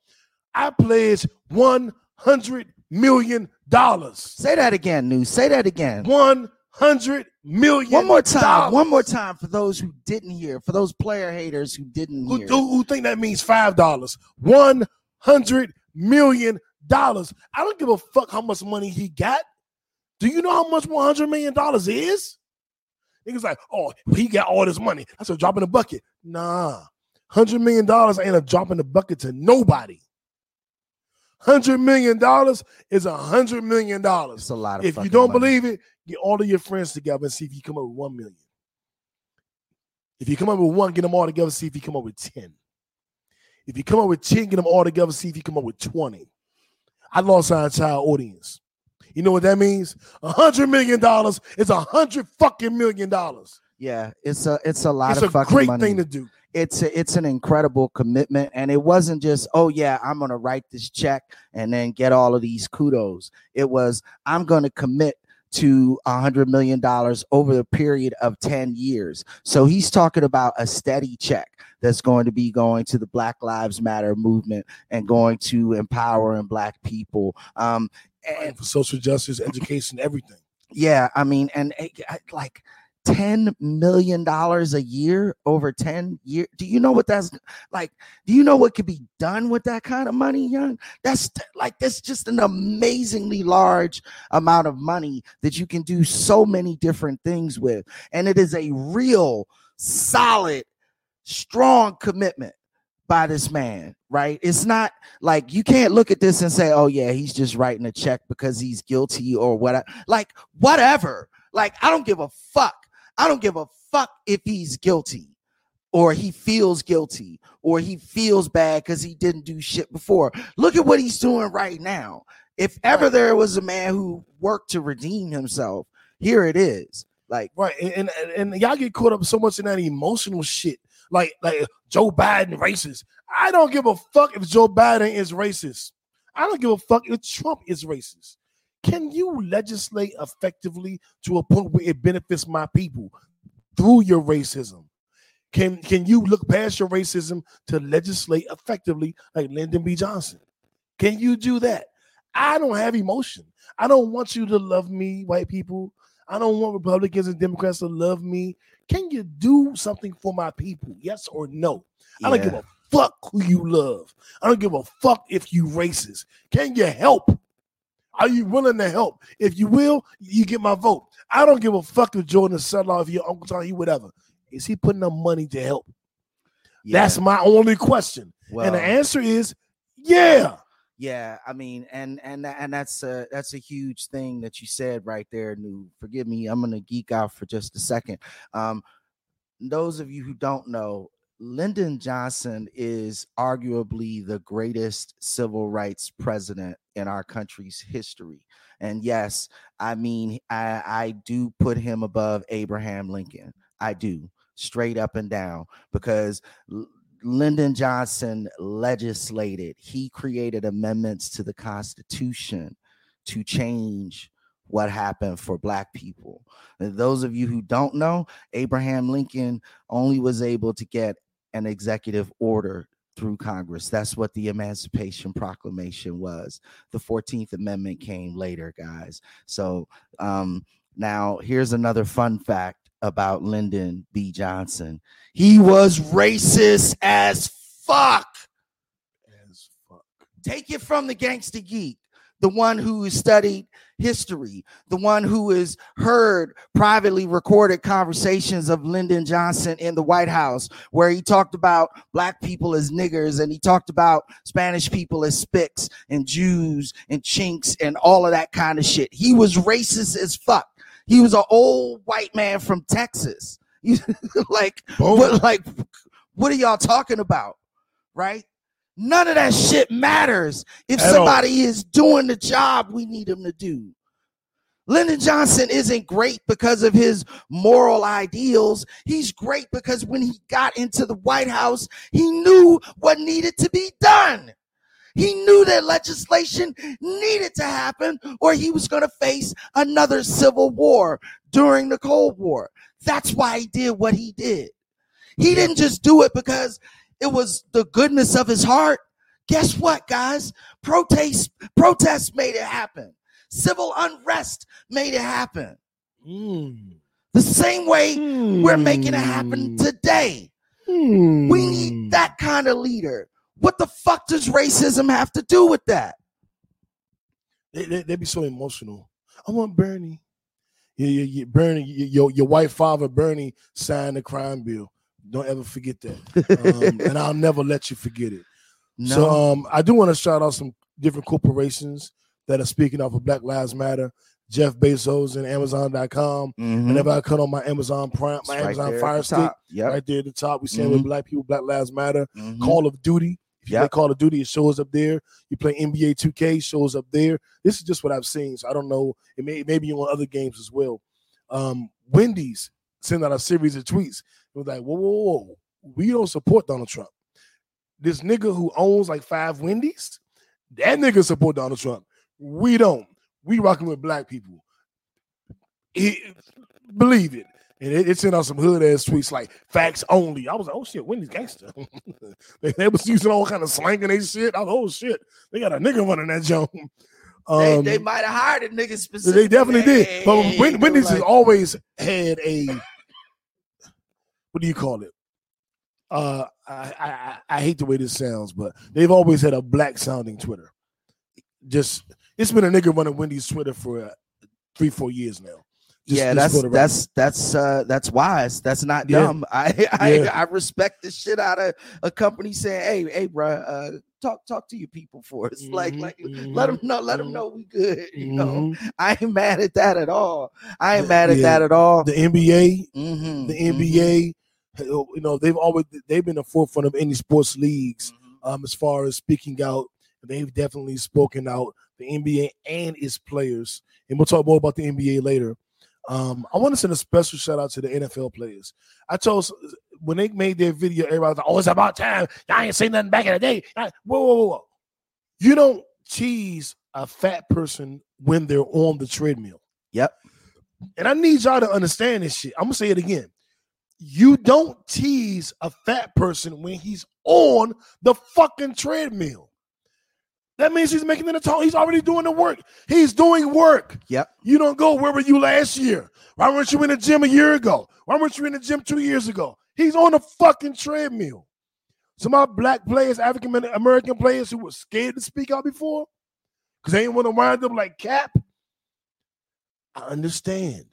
I pledge one hundred million dollars. Say that again, news. Say that again. One hundred million. One more time. One more time for those who didn't hear. For those player haters who didn't Who, hear. who, who think that means five dollars? One hundred million dollars. I don't give a fuck how much money he got. Do you know how much one hundred million dollars is? Niggas like, oh, he got all this money. That's a drop in the bucket. Nah, hundred million dollars ain't a drop in the bucket to nobody. Hundred million dollars is a hundred million dollars. It's a lot of. If you don't money. believe it, get all of your friends together and see if you come up with one million. If you come up with one, get them all together, see if you come up with 10. If you come up with 10, get them all together, see if you come up with 20. I lost our entire audience. You know what that means? A hundred million dollars is a hundred fucking million dollars. yeah, it's a it's a lot It's of a fucking great money. thing to do. It's a, it's an incredible commitment. And it wasn't just oh yeah i'm gonna write this check and then get all of these kudos. It was i'm gonna commit to a hundred million dollars over the period of 10 years. So he's talking about a steady check that's going to be going to the black lives matter movement and going to empowering black people. Um and, for social justice, education, everything. yeah, I mean, and eh, like ten million dollars a year over ten years. Do you know what that's like? Do you know what could be done with that kind of money, young? That's like that's just an amazingly large amount of money that you can do so many different things with, and it is a real solid, strong commitment by this man, right? It's not like you can't look at this and say, "Oh yeah, he's just writing a check because he's guilty or what." Like whatever. Like I don't give a fuck. I don't give a fuck if he's guilty or he feels guilty or he feels bad because he didn't do shit before. Look at what he's doing right now. If ever there was a man who worked to redeem himself, here it is. Like Right. And, and and y'all get caught up so much in that emotional shit. Like like Joe Biden racist. I don't give a fuck if Joe Biden is racist. I don't give a fuck if Trump is racist. Can you legislate effectively to a point where it benefits my people through your racism? Can can you look past your racism to legislate effectively like Lyndon B. Johnson? Can you do that? I don't have emotion. I don't want you to love me, white people. I don't want Republicans and Democrats to love me. Can you do something for my people? Yes or no? I don't give a fuck who you love. I don't give a fuck if you racist. Can you help? Are you willing to help? If you will, you get my vote. I don't give a fuck if Jordan Sutlaw, if your Uncle Tony, whatever. Is he putting up money to help? Yeah. That's my only question. well, and the answer is yeah. Yeah, I mean, and and and that's a that's a huge thing that you said right there. New, forgive me, I'm gonna geek out for just a second. Um, those of you who don't know, Lyndon Johnson is arguably the greatest civil rights president in our country's history. And yes, I mean, I I do put him above Abraham Lincoln. I do, straight up and down, because Lyndon Johnson legislated, he created amendments to the Constitution to change what happened for Black people. Those of you who don't know, Abraham Lincoln only was able to get an executive order through Congress. That's what the Emancipation Proclamation was. The 14th Amendment came later, guys. So um, now here's another fun fact about Lyndon B. Johnson. He was racist as fuck. As fuck. Take it from the gangster geek, the one who studied history, the one who has heard privately recorded conversations of Lyndon Johnson in the White House, where he talked about black people as niggers and he talked about Spanish people as spics and Jews and chinks and all of that kind of shit. He was racist as fuck. He was an old white man from Texas. like, Boom. what, like, what are y'all talking about? Right? None of that shit matters if At all. somebody is doing the job we need him to do. Lyndon Johnson isn't great because of his moral ideals. He's great because when he got into the White House, he knew what needed to be done. He knew that legislation needed to happen or he was going to face another civil war during the Cold War. That's why he did what he did. He didn't just do it because it was the goodness of his heart. Guess what, guys? Protests, protests made it happen. Civil unrest made it happen. Mm. The same way we're making it happen today. Hmm. We need that kind of leader. What the fuck does racism have to do with that? They, they, they be so emotional. I want Bernie. Yeah, yeah, yeah. Bernie, your your white father Bernie signed the crime bill. Don't ever forget that, um, and I'll never let you forget it. No. So um, I do want to shout out some different corporations that are speaking out for Black Lives Matter. Jeff Bezos and Amazon.com. Mhm. Whenever I cut on my Amazon Prime, my right Amazon Fire Stick. Yep. right there at the top, we saying with Mhm. Black people, Black Lives Matter. Mhm. Call of Duty. If you play Call of Duty, it shows up there. You play NBA 2K, shows up there. This is just what I've seen. So I don't know. It may maybe on other games as well. Um, Wendy's sent out a series of tweets. Was like, whoa, whoa, whoa. We don't support Donald Trump. This nigga who owns like five Wendy's, that nigga support Donald Trump. We don't. We rocking with black people. He, believe it. And it, it sent out some hood ass tweets like facts only. I was like, oh shit, Wendy's gangster. they, they was using all kind of slang and they shit. I was, oh shit, they got a nigga running that joint. They, Um, they might have hired a nigga specifically. they definitely did. But Wendy's were has always had a what do you call it? Uh, I, I I- I hate the way this sounds, but they've always had a black sounding Twitter. Just it's been a nigga running Wendy's Twitter for uh, three four years now. Just- yeah, just that's for the record. that's that's uh that's wise. That's not Yeah. dumb. I I, Yeah. I respect the shit out of a company saying, "Hey, hey, bro, uh, talk talk to your people for us. Like, Mhm, like, let mhm, them know, let them mhm, know we good. You know, mhm. I ain't mad at that at all. I ain't Yeah, mad at that at all. the NBA, Mhm, the NBA, you know, they've always they've been the forefront of any sports leagues. mhm. um, as far as speaking out. They've definitely spoken out, the NBA and its players. And we'll talk more about the NBA later. Um, I want to send a special shout out to the NFL players. I told when they made their video, everybody was like, oh, it's about time. I ain't say nothing back in the day. Whoa, whoa, whoa. You don't tease a fat person when they're on the treadmill. Yep. And I need y'all to understand this shit. I'm gonna say it again. You don't tease a fat person when he's on the fucking treadmill. That means he's making the talk. He's already doing the work. He's doing work. Yep. You don't go, where were you last year? Why weren't you in the gym a year ago? Why weren't you in the gym two years ago? He's on the fucking treadmill. So my black players, African American players who were scared to speak out before, because they didn't want to wind up like Kap. I understand.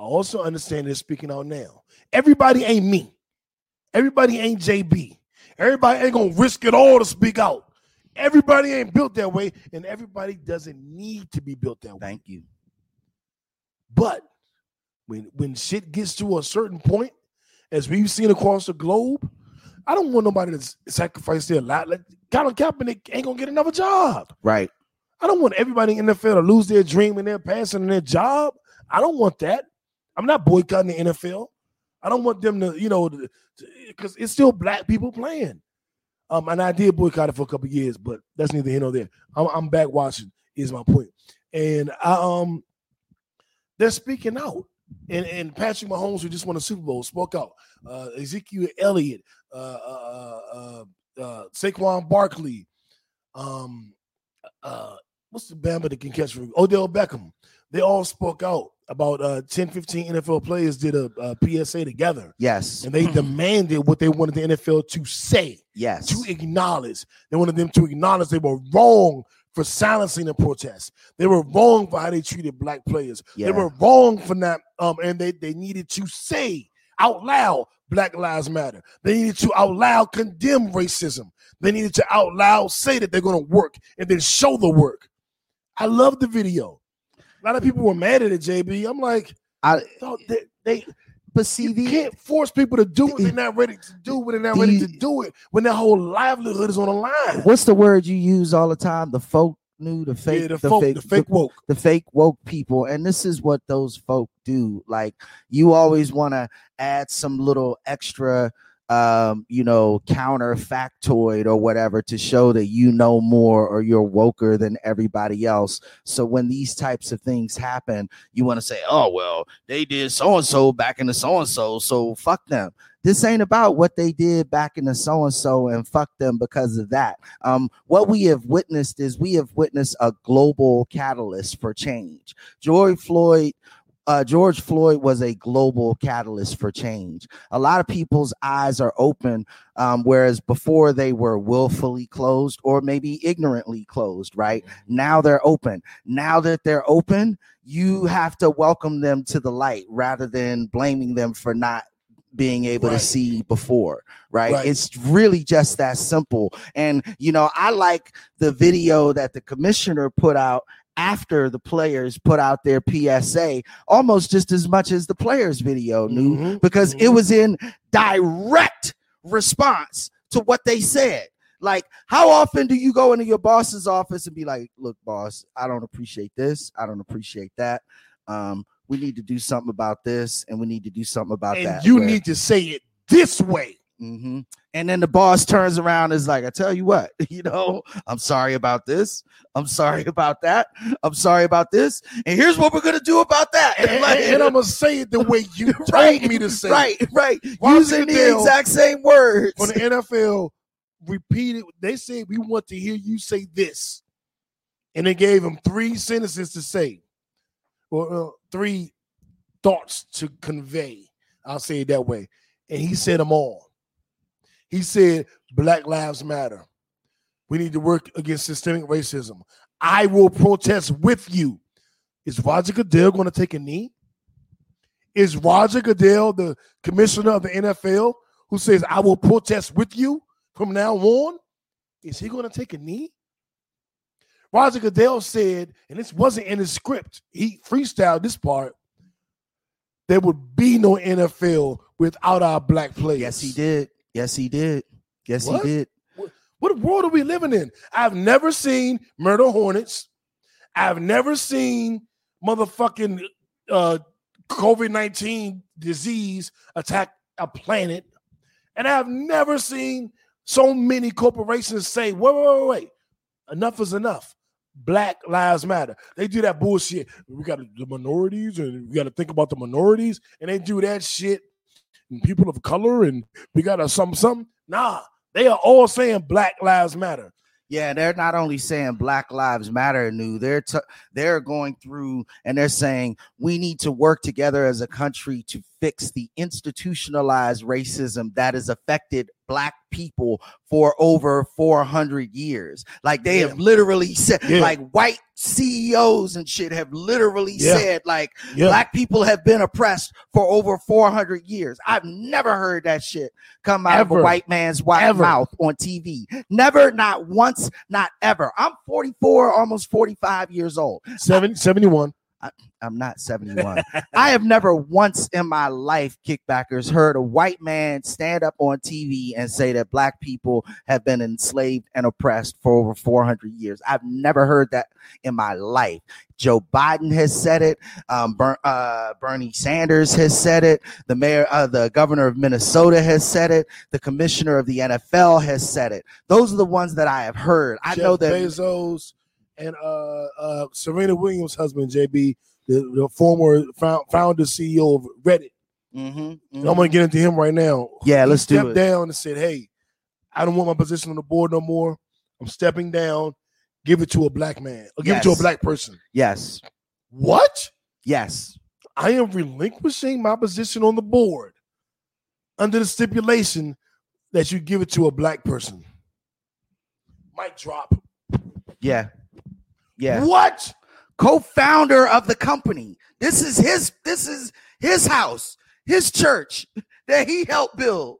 I also understand they're speaking out now. Everybody ain't me. Everybody ain't JB. Everybody ain't gonna risk it all to speak out. Everybody ain't built that way, and everybody doesn't need to be built that way. Thank you. But when when shit gets to a certain point, as we've seen across the globe, I don't want nobody to sacrifice their life. Like Colin Kaepernick ain't gonna get another job. Right. I don't want everybody in the NFL to lose their dream and their passion and their job. I don't want that. I'm not boycotting the NFL. I don't want them to, you know, because it's still black people playing. Um, and I did boycott it for a couple years, but that's neither here nor there. I'm, I'm back watching. Is my point. and I, um, they're speaking out. And and Patrick Mahomes, who just won a Super Bowl, spoke out. Uh, Ezekiel Elliott, uh, uh, uh, uh, Saquon Barkley, um, uh, what's the Bama that can catch? For Odell Beckham. They all spoke out about uh, 10, 15 NFL players did a, a PSA together, Yes. and they demanded what they wanted the NFL to say, Yes. to acknowledge. They wanted them to acknowledge they were wrong for silencing the protest. They were wrong for how they treated black players. Yeah. They were wrong for not, um, and they, they needed to say out loud, Black Lives Matter. They needed to out loud condemn racism. They needed to out loud say that they're going to work and then show the work. I love the video. A lot of people were mad at it, JB. I'm like, I, they, they but see, you the, can't force people to do what they're not ready to do when they're not ready to do it when their whole livelihood is on the line. what's the word you use all the time? The folk knew the fake, yeah, the, folk, the fake woke. the fake woke people and this is what those folk do like you always want to add some little extra um you know counter factoid or whatever to show that you know more or you're woker than everybody else. So when these types of things happen you want to say oh well they did so and so back in the so and so so fuck them. This ain't about what they did back in the so and so and fuck them because of that. Um, what we have witnessed is we have witnessed a global catalyst for change. George Floyd, uh, George Floyd was a global catalyst for change. A lot of people's eyes are open, um, whereas before they were willfully closed or maybe ignorantly closed. Right now they're open. Now that they're open, you have to welcome them to the light rather than blaming them for not being able to see before right? Right. It's really just that simple. And you know, I like the video that the commissioner put out after the players put out their PSA almost just as much as the players video knew Mhm, because it mhm. was in direct response to what they said. Like, how often do you go into your boss's office and be like, "Look, boss, I don't appreciate this. I don't appreciate that. Um, we need to do something about this, and we need to do something about and that." you where- need to say it this way. Hmm And then the boss turns around and is like, I tell you what, you know, I'm sorry about this. I'm sorry about that. I'm sorry about this. And here's what we're gonna do about that. And, Like- and I'm gonna say it the way you told Right, me to say it. right, right. Why Using the exact same words. On the NFL, repeated. They said we want to hear you say this, and they gave him three sentences to say, or uh, three thoughts to convey. I'll say it that way, and he said them all. He said, "Black Lives Matter. We need to work against systemic racism. I will protest with you." Is Roger Goodell going to take a knee? Is Roger Goodell the commissioner of the NFL who says, I will protest with you from now on? Is he going to take a knee? Roger Goodell said, and this wasn't in his script, he freestyled this part. There would be no NFL without our black players. yes, he did. Yes, he did. Yes, What? he did. What world are we living in? I've never seen murder hornets. I've never seen motherfucking uh, COVID 19 disease attack a planet. And I've never seen so many corporations say, wait, wait, wait, wait. Enough is enough. Black lives matter. They do that bullshit. We got the minorities and we got to think about the minorities. And they do that shit. And people of color and we got to some something. Nah, they are all saying Black Lives Matter. Yeah, they're not only saying Black Lives Matter, new. They're t- they're going through and they're saying we need to work together as a country to fix the institutionalized racism that has affected Black people for over 400 years. Like they Yeah. have literally said, Yeah. like white CEOs and shit have literally Yeah. said, like. Black people have been oppressed for over 400 years. I've never heard that shit come out of a white man's white Ever. mouth on TV. Never, not once, not ever. I'm 44, almost 45 years old. 70, 71. I'm not 71. I have never once in my life, kickbackers, heard a white man stand up on TV and say that black people have been enslaved and oppressed for over 400 years. I've never heard that in my life. Joe Biden has said it. Um, Ber- uh, Bernie Sanders has said it. The mayor, uh, the governor of Minnesota has said it. The commissioner of the NFL has said it. Those are the ones that I have heard. I Jeff know that. Bezos and uh, uh, Serena Williams' husband, JB, the, the former found, founder CEO of Reddit. Mhm, And I'm going to get into him right now. Yeah, let's do it. down and said, hey, I don't want my position on the board no more. I'm stepping down. Give it to a black man or give it to a black person. Yes. What? Yes. I am relinquishing my position on the board under the stipulation that you give it to a black person. Mic drop. Yeah. Yeah. What? Co-founder of the company. This is his this is his house, his church that he helped build.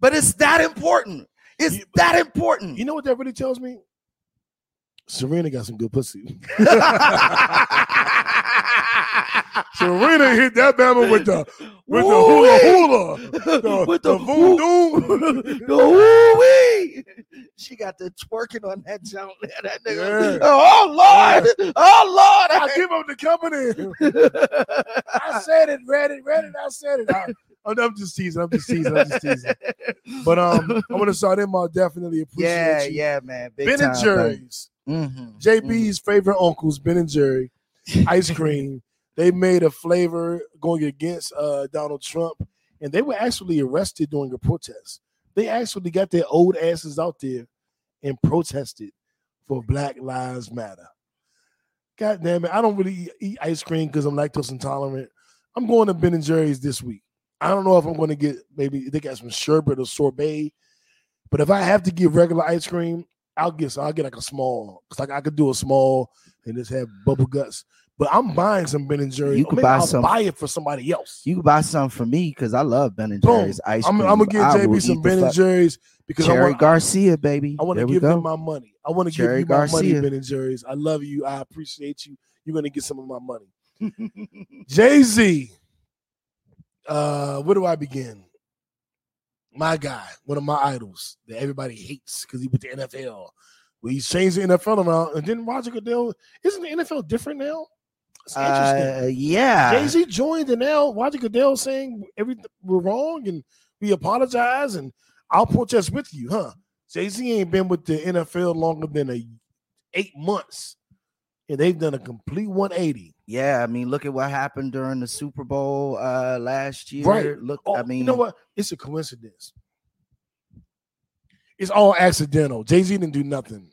But it's that important. It's that important. You know what that really tells me? Serena got some good pussy. Serena hit that bama with the with the hula hula. The, with the, the voodoo. the woo-wee. She got the twerking on that jump. That nigga. Yeah. Oh Lord. Oh Lord, I give up the company. I said it, read it, read it. I said it. I, I'm, just teasing. I'm just teasing. I'm just teasing. But um, I'm gonna start in. I definitely appreciate yeah, you. yeah, man. Big Ben and Jerry's. Mhm, JB's favorite uncles, Ben and Jerry, ice cream. They made a flavor going against uh, Donald Trump, and they were actually arrested during a protest. They actually got their old asses out there and protested for Black Lives Matter. God damn it! I don't really eat, ice cream because I'm lactose intolerant. I'm going to Ben and Jerry's this week. I don't know if I'm going to get maybe they got some sherbet or sorbet, but if I have to get regular ice cream, I'll get I'll get like a small because like I could do a small and just have bubble guts. But I'm buying some Ben and Jerry's. You could maybe buy I'll some- buy it for somebody else. You can buy some for me because I love Ben and Boom. Jerry's ice I'm, cream. I'm gonna get I will JB some Ben and Jerry's because I want, Garcia, baby. I want to give go. them my money. I want to give you my money, Garcia. Ben and Jerry's. I love you. I appreciate you. You're gonna get some of my money. Jay Z. Uh, where do I begin? My guy, one of my idols that everybody hates because he with the NFL. Well, he's changed the NFL around, and then Roger Goodell. Isn't the NFL different now? Uh, yeah. Jay Z joined, and now Roger Goodell saying everything we're wrong, and we apologize, and I'll protest with you, huh? Jay Z ain't been with the NFL longer than a eight months, and they've done a complete 180. Yeah, I mean, look at what happened during the Super Bowl uh last year. Right. Look, Oh, I mean, you know what? It's a coincidence. It's all accidental. Jay Z didn't do nothing.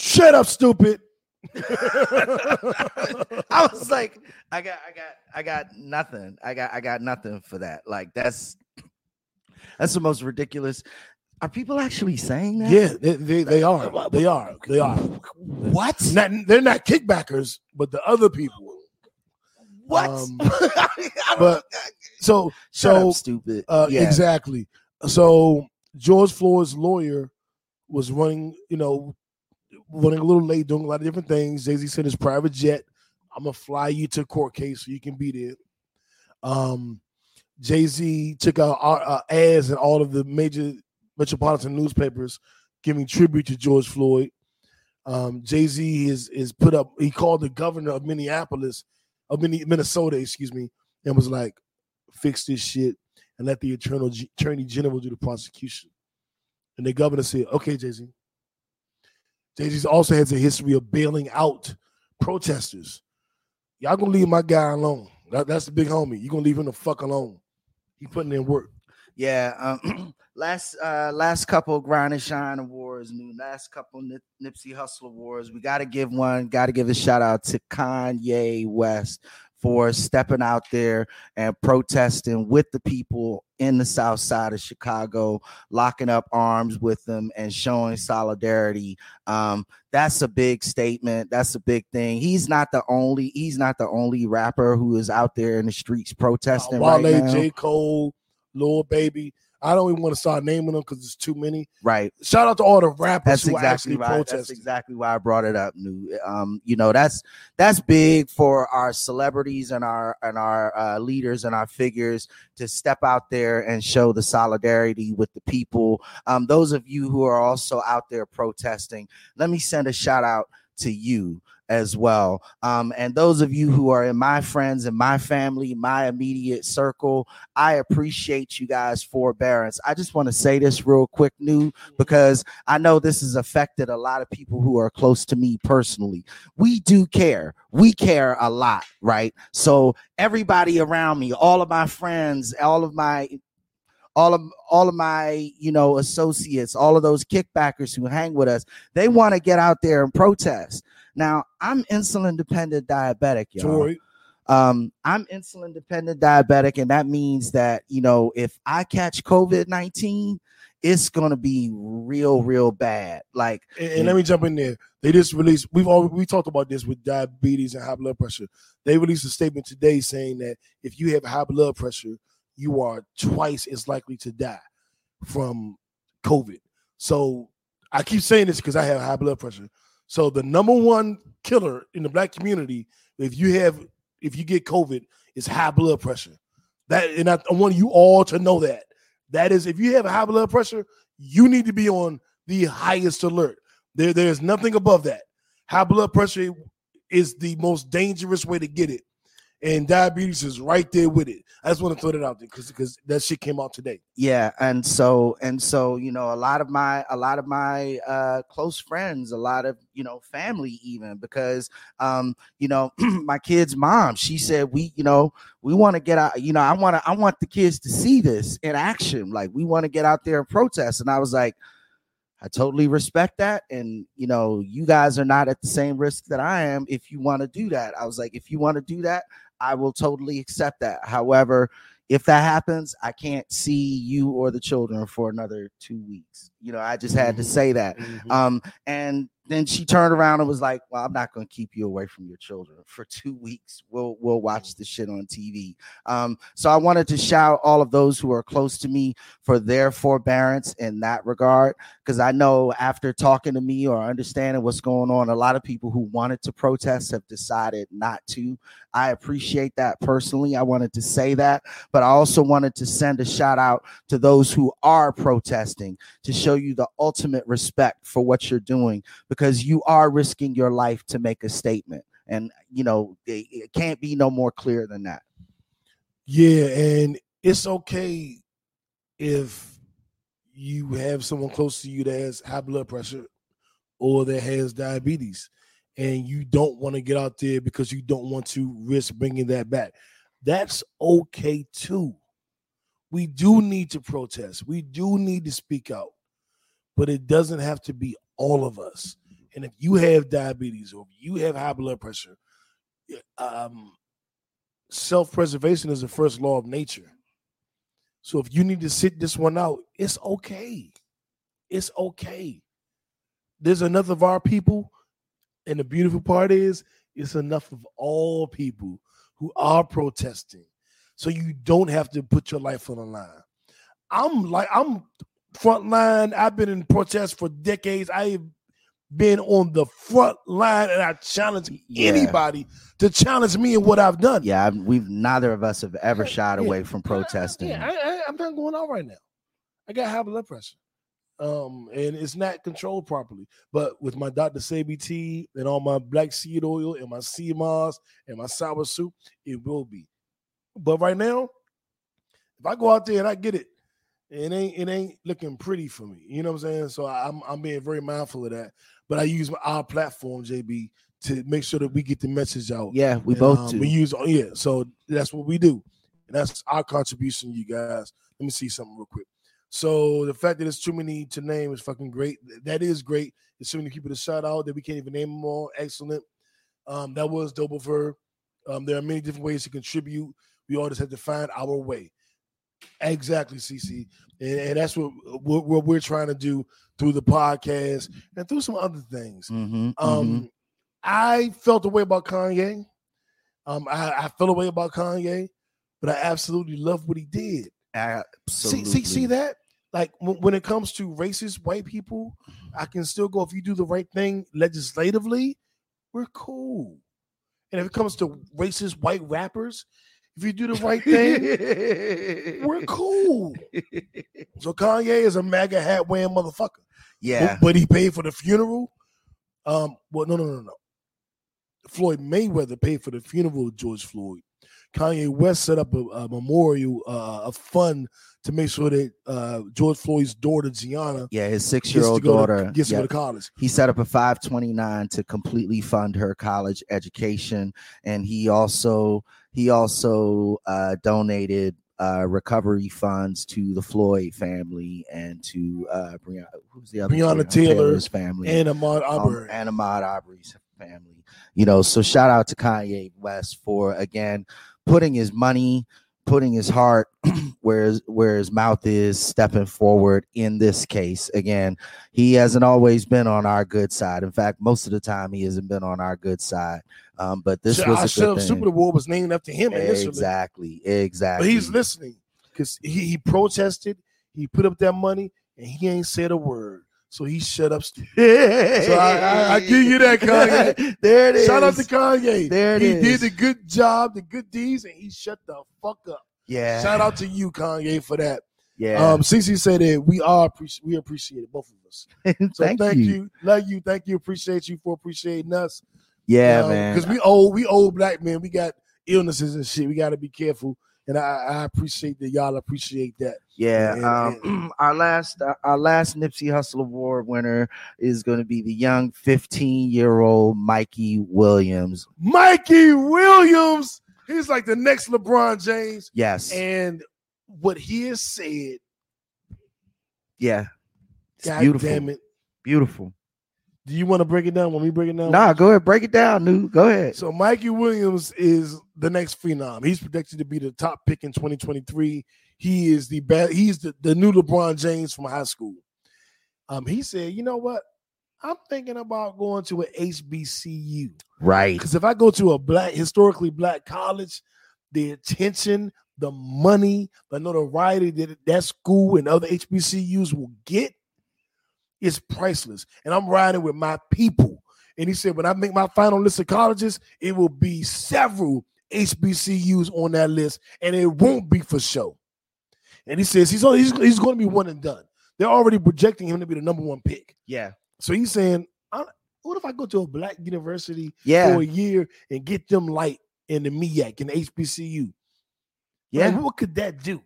Shut up, stupid. I was like, I got, I got, I got nothing. I got, I got nothing for that. Like that's that's the most ridiculous. Are people actually saying that? yeah, they, they, they are. They are. They are. What? Not, they're not kickbackers, but the other people. What? Um, but so Shut so up, stupid. Uh, yeah. Exactly. So George Floyd's lawyer was running, you know, running a little late, doing a lot of different things. Jay Z said his private jet. I'm gonna fly you to court case so you can be there. Um, Jay Z took out ads in all of the major metropolitan newspapers giving tribute to George Floyd. Um, Jay Z is is put up. He called the governor of Minneapolis, of Minne- Minnesota, excuse me, and was like, "Fix this shit and let the attorney attorney general do the prosecution." And the governor said, "Okay, Jay Z." Z also has a history of bailing out protesters. Y'all gonna leave my guy alone. That- that's the big homie. You gonna leave him the fuck alone. He putting in work. Yeah. Um, last uh last couple grind and shine awards, new last couple Nip- Nipsey Hussle awards. We got to give one. Got to give a shout out to Kanye West for stepping out there and protesting with the people in the South Side of Chicago, locking up arms with them and showing solidarity. Um, that's a big statement. That's a big thing. He's not the only. He's not the only rapper who is out there in the streets protesting Wale, right now. J. Cole, Lil Baby. I don't even want to start naming them because it's too many. Right. Shout out to all the rappers That's who exactly actually right. That's exactly why I brought it up. Nu', um, you know, that's that's big for our celebrities and our and our uh, leaders and our figures to step out there and show the solidarity with the people. Um, those of you who are also out there protesting, let me send a shout out to you. As well. Um, and those of you who are in my friends and my family, my immediate circle, I appreciate you guys' forbearance. I just want to say this real quick, Nu', because I know this has affected a lot of people who are close to me personally. We do care. We care a lot, right? So everybody around me, all of my friends, all of my all of all of my you know associates all of those kickbackers who hang with us they want to get out there and protest now i'm insulin dependent diabetic y'all. Um i'm insulin dependent diabetic and that means that you know if i catch covid-19 it's gonna be real real bad like and, and let me jump in there. They just released. We've already we talked about this with diabetes and high blood pressure. They released a statement today saying that if you have high blood pressure, you are twice as likely to die from COVID. So I keep saying this because I have high blood pressure. So the number one killer in the black community, if you have if you get COVID, is high blood pressure. That and I, I want you all to know that. That is, if you have high blood pressure, you need to be on the highest alert. There, there's nothing above that. High blood pressure is the most dangerous way to get it, and diabetes is right there with it. I just want to throw that out there because because that shit came out today. yeah and so and so you know a lot of my a lot of my uh close friends a lot of you know family even because um you know my kid's mom she said we you know we want to get out you know i want to i want the kids to see this in action like we want to get out there and protest and i was like i totally respect that and you know you guys are not at the same risk that i am if you want to do that i was like if you want to do that i will totally accept that however if that happens, I can't see you or the children for another two weeks. You know, I just had to say that. Um, and then she turned around and was like, "Well, I'm not going to keep you away from your children for two weeks. We'll we'll watch the shit on TV." Um, so I wanted to shout all of those who are close to me for their forbearance in that regard, because I know after talking to me or understanding what's going on, a lot of people who wanted to protest have decided not to. I appreciate that personally. I wanted to say that, but I also wanted to send a shout out to those who are protesting to show you the ultimate respect for what you're doing because you are risking your life to make a statement. And, you know, it, it can't be no more clear than that. Yeah, and it's okay if you have someone close to you that has high blood pressure or that has diabetes and you don't want to get out there because you don't want to risk bringing that back. That's okay too. We do need to protest. We do need to speak out. But it doesn't have to be all of us. And if you have diabetes or you have high blood pressure, um, self preservation is the first law of nature. So if you need to sit this one out, it's okay. It's okay. There's enough of our people, and the beautiful part is, it's enough of all people who are protesting. So you don't have to put your life on the line. I'm like, I'm front line. I've been in protests for decades. I've been on the front line, and I challenge Yeah. anybody to challenge me in what I've done. Yeah, we've neither of us have ever Yeah, shied yeah. away from protesting. Yeah, I, I, I'm not going out right now. I got high blood pressure, um, and it's not controlled properly. But with my Dr. Sebi tea and all my black seed oil and my sea moss and my soursop, it will be. But right now, if I go out there and I get it, it ain't it ain't looking pretty for me. You know what I'm saying? So I'm I'm being very mindful of that. But I use my, our platform, JB, to make sure that we get the message out. Yeah, we And, both um, do. We use yeah, so that's what we do, and that's our contribution, you guys. Let me see something real quick. So the fact that it's too many to name is fucking great. That is great. There's too many people to shout out that we can't even name them all. Excellent. Um, that was Doberver. Um, there are many different ways to contribute. We all just have to find our way. Exactly, CC, and, and that's what, what what we're trying to do through the podcast and through some other things. Mhm, mhm. Um, I felt a way about Kanye. Um, I, I felt a way about Kanye, but I absolutely love what he did. Absolutely. See, see, see that? Like when, when it comes to racist white people, I can still go if you do the right thing legislatively, we're cool. And if it comes to racist white rappers, if you do the right thing, we're cool. So Kanye is a MAGA hat wearing motherfucker. yeah. But, he paid for the funeral. Um, well, no, no, no, no. Floyd Mayweather paid for the funeral of George Floyd. Kanye West set up a, a memorial, uh, a fund to make sure that uh, George Floyd's daughter Gianna Yeah, his six-year-old go to- daughter. gets to go to college. he set up a 529 to completely fund her college education and he also he also uh, donated uh, recovery funds to the Floyd family and to uh, Breonna, who's the other Breonna Breonna Taylor Taylor's family And Ahmad um, and Ahmaud Arbery's family. You know, so shout out to Kanye West for again putting his money, putting his heart where his, where his mouth is, stepping forward in this case. Again, he hasn't always been on our good side. In fact, most of the time he hasn't been on our good side. Um, but this was a Super. Bowl was named after him initially. Exactly, But exactly. he's listening because he, he protested, he put up that money, and he ain't said a word. So he shut up. So I, I, I give you that, Kanye. there it is. Shout out to Kanye. There it he is. did the good job, the good deeds, and he shut the fuck up. yeah. Shout out to you, Kanye, for that. Yeah. Um, Cece said that we are appreci- we appreciate it, both of us. So thank, thank, you. you. love you, thank you, appreciate you for appreciating us. Yeah, man. Because we old, we old black men, we got illnesses and shit. We got to be careful, and I, I appreciate that y'all appreciate that. Yeah, And- um, our last uh, our last Nipsey Hussle Award winner is going to be the young 15 year old Mikey Williams. Mikey Williams, he's like the next LeBron James, Yes, and what he has said, yeah, God beautiful, damn it. beautiful. Do you want to break it down? Want me to break it down? Nah, go ahead, break it down, dude. Go ahead. So Mikey Williams is the next phenom. He's projected to be the top pick in 2023. He is the best. He's the, the new LeBron James from high school. Um, he said, you know what? I'm thinking about going to an HBCU Right. because if I go to a black, historically black college, the attention, the money, the notoriety that that school and other HBCUs will get is priceless. And I'm riding with my people. And he said, when I make my final list of colleges, it will be several HBCUs on that list, and it won't be for show. And he says he's only, he's, he's going to be one and done. They're already projecting him to be the number one pick. Yeah. So he's saying, I, what if I go to a black university Yeah. for a year and get them light in the MEAC and the HBCU? Yeah. Like, what could that do?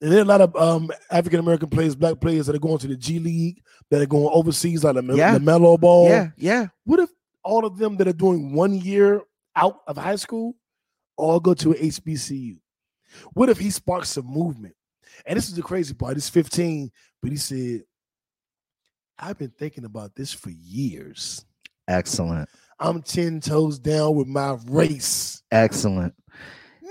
And there are a lot of um, African American players, black players that are going to the G League, that are going overseas, like the, Yeah. the Melo Ball. Yeah. Yeah. What if all of them that are doing one year out of high school all go to an HBCU? What if he sparks some movement? And this is the crazy part. He's 15, but he said, I've been thinking about this for years. Excellent. I'm 10 toes down with my race. Excellent.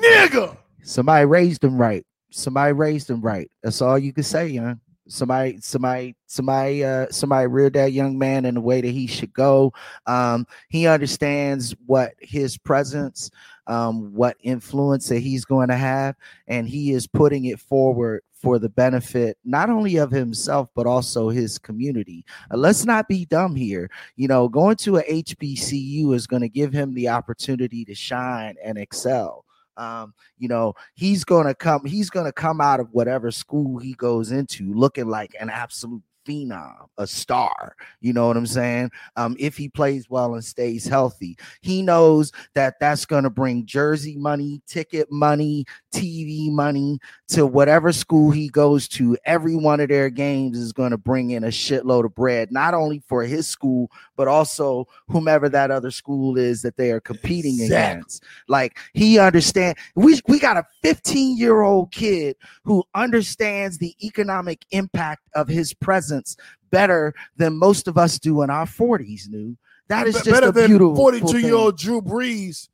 Nigga! Somebody raised him right. Somebody raised him right. That's all you can say, young. Somebody, somebody, somebody, uh, somebody reared that young man in the way that he should go. Um, he understands what his presence, um, what influence that he's going to have, and he is putting it forward for the benefit not only of himself but also his community. Uh, let's not be dumb here. You know, going to a HBCU is going to give him the opportunity to shine and excel. Um, you know, he's gonna come, he's gonna come out of whatever school he goes into looking like an absolute phenom, a star. You know what I'm saying? Um, if he plays well and stays healthy, he knows that that's gonna bring jersey money, ticket money, TV money to whatever school he goes to. Every one of their games is gonna bring in a shitload of bread, not only for his school, but also whomever that other school is that they are competing Exactly. against. Like he understand we we got a 15 year old kid who understands the economic impact of his presence better than most of us do in our 40s. Nu' that is just better a than 42 thing. year old Drew Brees,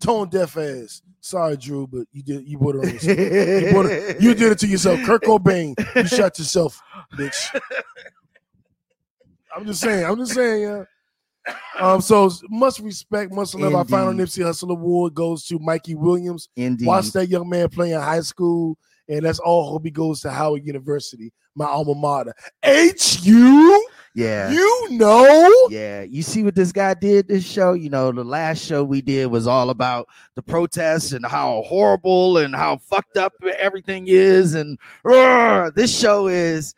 tone deaf ass. Sorry, Drew, but you did you put it on yourself. You, put it- you did it to yourself. Kirk Cobain, you shot yourself, bitch. I'm just saying. I'm just saying. Yeah. Um. So much respect, much love. Our final Indeed. Nipsey Hussle Award goes to Mikey Williams. Indeed. Watch that young man play in high school, and that's all hope he goes to Howard University, my alma mater. HU, Yeah. you know. Yeah, you see what this guy did this show? You know, the last show we did was all about the protests and how horrible and how fucked up everything is. And uh, this show is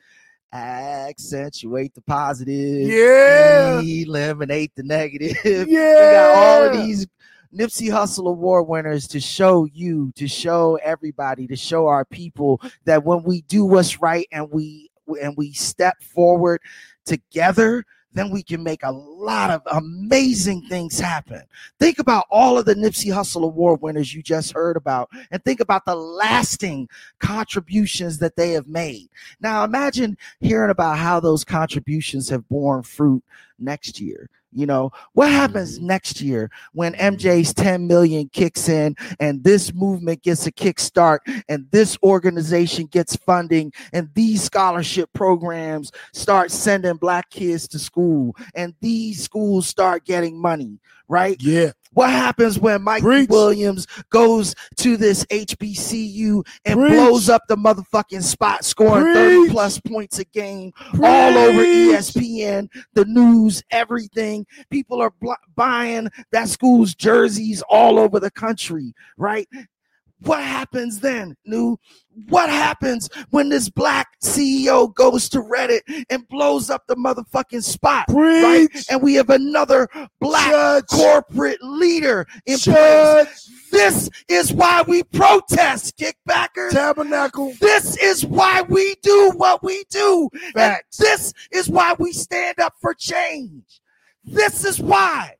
accentuate the positive, Yeah. eliminate the negative. Yeah. We got all of these Nipsey Hussle Award winners to show you, to show everybody, to show our people that when we do what's right and we and we step forward together, then we can make a lot of amazing things happen. Think about all of the Nipsey Hussle Award winners you just heard about, and think about the lasting contributions that they have made. Now, imagine hearing about how those contributions have borne fruit next year. You know, what happens mm-hmm. next year when mm-hmm. MJ's 10 million kicks in and this movement gets a kickstart and this organization gets funding and these scholarship programs start sending black kids to school and these schools start getting money, right? Yeah. What happens when Mike Preach. Williams goes to this HBCU and Preach. blows up the motherfucking spot, scoring 30 plus points a game all over ESPN, the news, everything. People are bl- buying that school's jerseys all over the country, right? What happens then, Nu'? What happens when this black CEO goes to Reddit and blows up the motherfucking spot, right? And we have another black Church. corporate leader in place. This is why we protest, kickbackers. Tabernacle. This is why we do what we do. And this is why we stand up for change. This is why.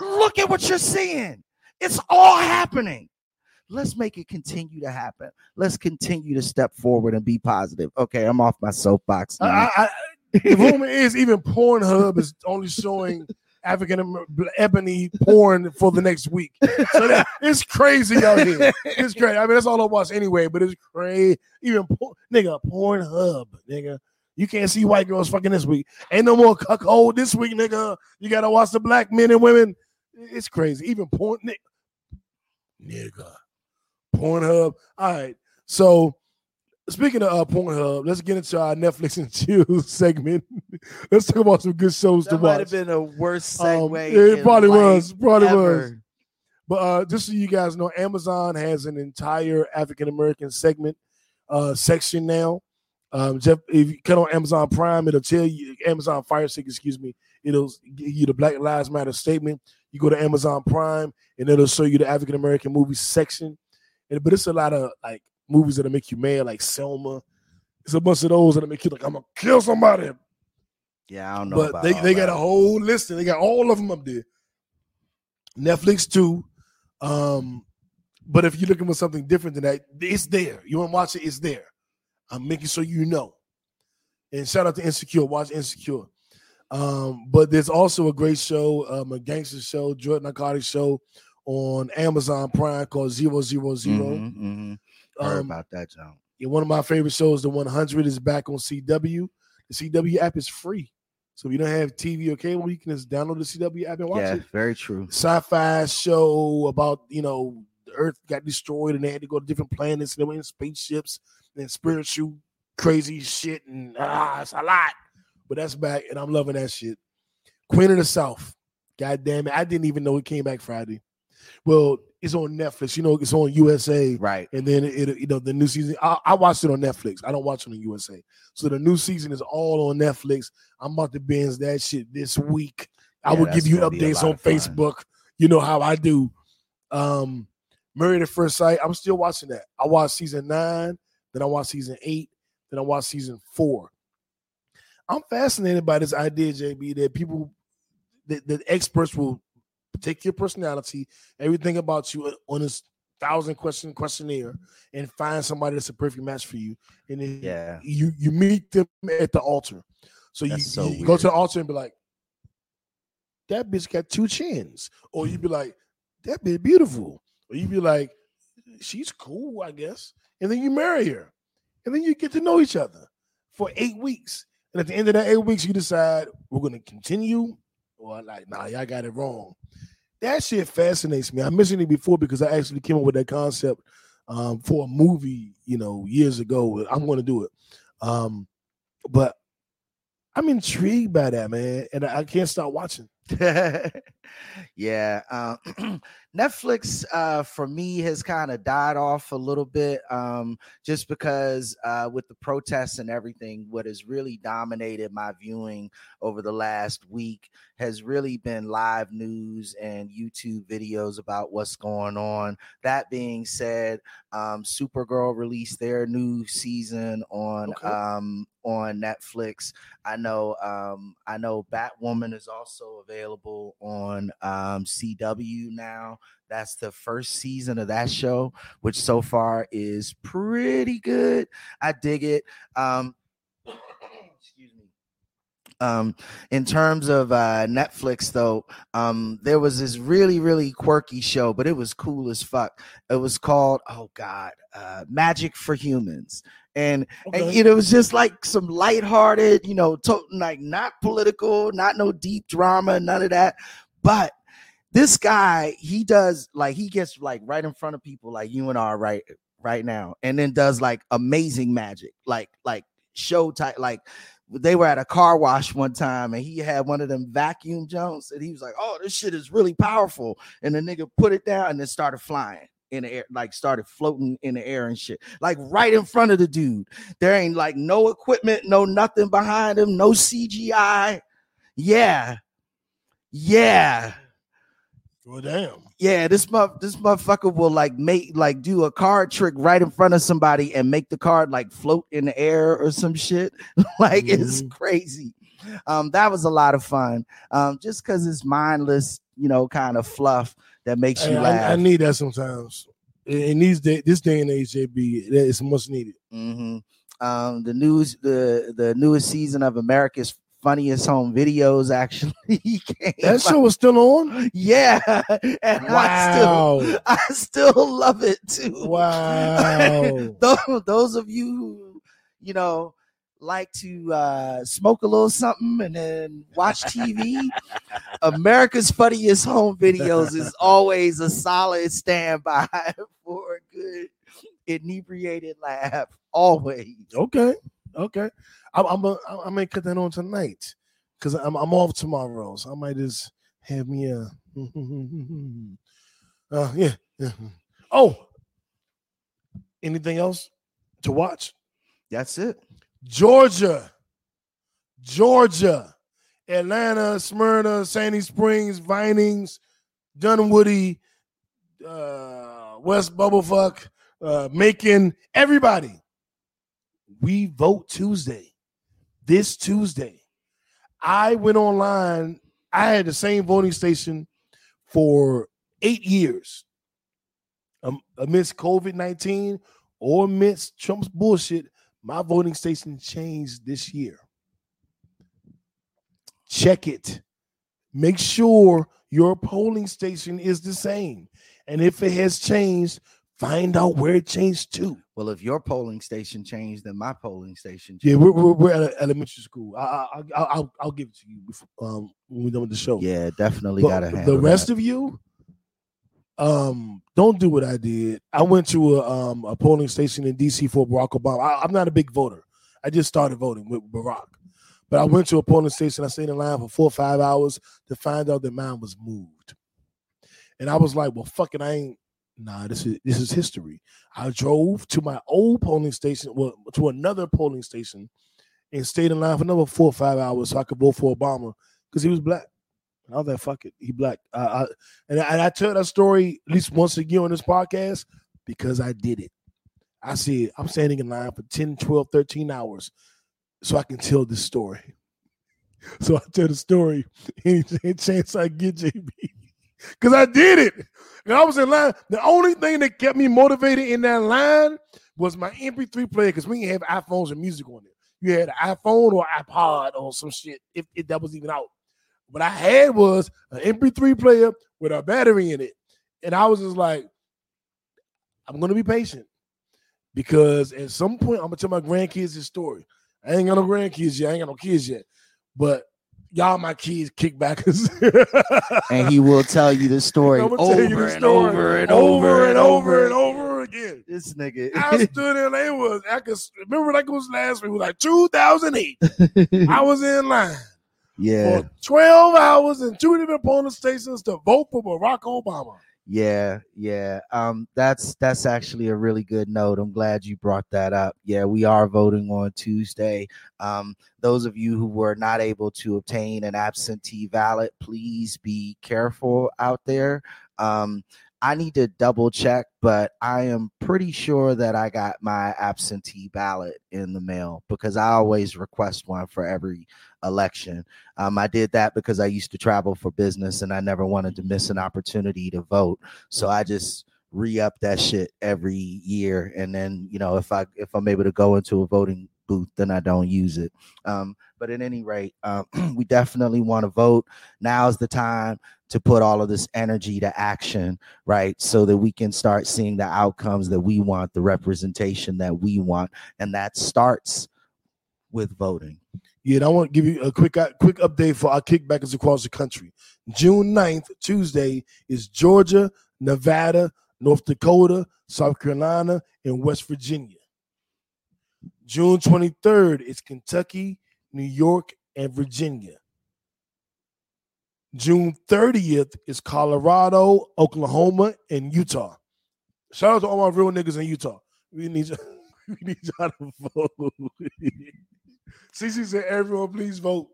Look at what you're seeing. It's all happening. Let's make it continue to happen. Let's continue to step forward and be positive. Okay, I'm off my soapbox. now. I, I, the rumor is even Pornhub is only showing African ebony porn for the next week. So that, it's crazy out here. It's crazy. I mean, that's all I watch anyway, but it's crazy. Even por- nigga, Pornhub, nigga. You can't see white girls fucking this week. Ain't no more cuckold this week, nigga. You gotta watch the black men and women. It's crazy. Even porn, nigga. nigga. Pornhub. All right. So speaking of uh, Pornhub, let's get into our Netflix and chill segment. let's talk about some good shows to watch. that might have been a worse Um, it in probably life was. Probably was. But uh, just so you guys know, Amazon has an entire African American segment uh, section now. Um, Jeff, if you cut on Amazon Prime, it'll tell you Amazon Fire Stick, excuse me, it'll give you the Black Lives Matter statement. You go to Amazon Prime, and it'll show you the African American movies section. And but it's a lot of like movies that'll make you mad, like Selma. It's a bunch of those that'll make you like, I'm gonna kill somebody. Yeah, I don't know. But they, they got a whole list. and They got all of them up there. Netflix too. Um, but if you're looking for something different than that, it's there. You want to watch it, it's there. I'm making sure you know. And shout out to Insecure. Watch Insecure. Um, but there's also a great show, um, a gangster show, drug narcotics show on Amazon Prime called Zero Zero Zero. Mhm, mhm. Heard Um, about that, John. yeah, one of my favorite shows, The 100, is back on CW. The CW app is free. So if you don't have TV or cable, you can just download the CW app and watch Yeah, it. very true. Sci-fi show about, you know, the earth got destroyed and they had to go to different planets and they were in spaceships and spiritual crazy shit and ah, it's a lot. But that's back and I'm loving that shit. Queen of the South. God damn it. I didn't even know it came back Friday. Well, it's on Netflix. You know, it's on USA Right. and then it, it- you know the new season. I, I watched it on Netflix. I don't watch it on USA. So the new season is all on Netflix. I'm about to binge that shit this week. I Yeah, will give you gonna be a updates on. Facebook. You know how I do. Um, Married at First Sight. I'm still watching that. I watched season nine, then I watched season eight, then I watched season four. I'm fascinated by this idea, JB, that people, that, that experts will take your personality, everything about you uh, on this thousand question questionnaire, and find somebody that's a perfect match for you. And then Yeah. you you meet them at the altar. So you, so you go to the altar and be like, that bitch got two chins. Or you'd be like, that bitch beautiful. Or you'd be like, she's cool, I guess. And then you marry her. And then you get to know each other for eight weeks. And at the end of that eight weeks, you decide we're gonna continue. Or like, nah, y'all got it wrong. That shit fascinates me. I mentioned it before because I actually came up with that concept um, for a movie, you know, years ago. I'm gonna do it. Um, but I'm intrigued by that, man, and I, can't stop watching. yeah. Um, Netflix uh, for me has kind of died off a little bit, um, just because uh, with the protests and everything, what has really dominated my viewing over the last week has really been live news and YouTube videos about what's going on. That being said, um, Supergirl released their new season on Okay. um, on Netflix. I know um, I know Batwoman is also available on um, CW now. That's the first season of that show, which so far is pretty good. I dig it. Um, excuse me. Um, in terms of uh, Netflix, though, um, there was this really, really quirky show, but it was cool as fuck. It was called, oh God, uh, Magic for Humans. And and Okay. you know, it was just like some lighthearted, you know, to, like not political, not no deep drama, none of that. But this guy, he does like he gets like right in front of people like you and I right right now, and then does like amazing magic, like like show type. Like they were at a car wash one time, and he had one of them vacuum jumps, and he was like, "Oh, this shit is really powerful," and the nigga put it down and then started flying in the air, like started floating in the air and shit, like right in front of the dude. There ain't like no equipment, no nothing behind him, no CGI. Yeah. Yeah. Well, damn. Yeah, this mo- this motherfucker will like make like do a card trick right in front of somebody and make the card like float in the air or some shit. like it's Mhm. crazy. Um, that was a lot of fun. Um, just because it's mindless, you know, kind of fluff that makes you Hey, laugh. I, I need that sometimes. In these day, this day and age, JB, it's much needed. hmm Um, the news, the the newest season of America's Funniest Home Videos actually. That show was still on. yeah, and I still, I still love it too. Wow! those, those of you who, you know, like to uh, smoke a little something and then watch TV, America's Funniest Home Videos is always a solid standby for a good inebriated laugh. Always. Okay, okay. I'm I'm a, I may cut that on tonight because I'm I'm off tomorrow, so I might just have me a. Uh, yeah, yeah. Oh, anything else to watch? That's it. Georgia, Georgia, Atlanta, Smyrna, Sandy Springs, Vinings, Dunwoody, uh, West Bubblefuck, uh, Macon, everybody. We vote Tuesday, this Tuesday. I went online. I had the same voting station for eight years. Um, amidst COVID 19 or amidst Trump's bullshit, my voting station changed this year. Check it. Make sure your polling station is the same. And if it has changed, find out where it changed to. Well, if your polling station changed, then my polling station changed. Yeah, we're, we're, we're at elementary school. I, I, I, I'll, I'll give it to you before, um, when we're done with the show. Yeah, definitely gotta the rest that. of you, um, don't do what I did. I went to a um a polling station in DC for Barack Obama. I, I'm not a big voter. I just started voting with Barack, but I went to a polling station. I stayed in line for four or five hours to find out that mine was moved, and I was like, "Well, fuck it, I ain't." Nah, this is this is history. I drove to my old polling station, well, to another polling station, and stayed in line for another four or five hours so I could vote for Obama because he was black. And I was like, fuck it, he black. I, I, and, I, and I tell that story at least once a year on this podcast because I did it. I see I'm standing in line for 10, 12, 13 hours so I can tell this story. So I tell the story any chance I get, JB. Because I did it. And I was in line. The only thing that kept me motivated in that line was my MP3 player because we didn't have iPhones and music on it. You had an iPhone or iPod or some shit, if, if that was even out. What I had was an MP3 player with a battery in it. And I was just like, I'm gonna be patient. Because at some point I'm gonna tell my grandkids this story. I ain't got no grandkids yet, I ain't got no kids yet. But y'all my kids kickbackers. and he will tell you the story over, tell you the and story over and over and over and over again. This nigga. I stood in it was I could remember like it was last week, it was like 2008. I was in line yeah, for 12 hours in two different polling stations to vote for Barack Obama. Yeah, yeah. Um, that's that's actually a really good note. I'm glad you brought that up. Yeah, we are voting on Tuesday. Um, those of you who were not able to obtain an absentee ballot, please be careful out there. Um, I need to double check, but I am pretty sure that I got my absentee ballot in the mail because I always request one for every election. Um, I did that because I used to travel for business and I never wanted to miss an opportunity to vote. So I just re up that shit every year. And then, you know, if I if I'm able to go into a voting booth, then I don't use it. Um, but at any rate, um, we definitely want to vote. Now's the time to put all of this energy to action, right? So that we can start seeing the outcomes that we want, the representation that we want. And that starts with voting. Yeah, and I want to give you a quick uh, quick update for our kickbackers across the country. June 9th, Tuesday, is Georgia, Nevada, North Dakota, South Carolina, and West Virginia. June 23rd is Kentucky, New York, and Virginia. June 30th is Colorado, Oklahoma, and Utah. Shout out to all my real niggas in Utah. We need you, we need y'all to vote. CC said, "Everyone, please vote."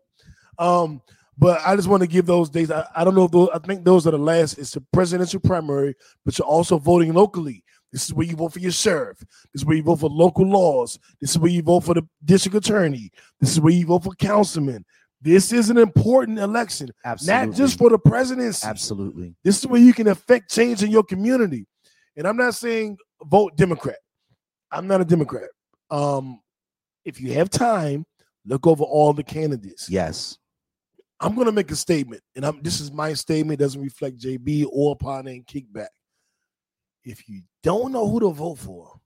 Um, but I just want to give those days. I, I don't know if those. I think those are the last. It's the presidential primary, but you're also voting locally. This is where you vote for your sheriff. This is where you vote for local laws. This is where you vote for the district attorney. This is where you vote for councilmen. This is an important election, Absolutely. not just for the presidency. Absolutely. This is where you can affect change in your community. And I'm not saying vote Democrat. I'm not a Democrat. Um, if you have time, look over all the candidates. Yes. I'm gonna make a statement, and I'm this is my statement, it doesn't reflect JB or Partner and Kickback. If you don't know who to vote for,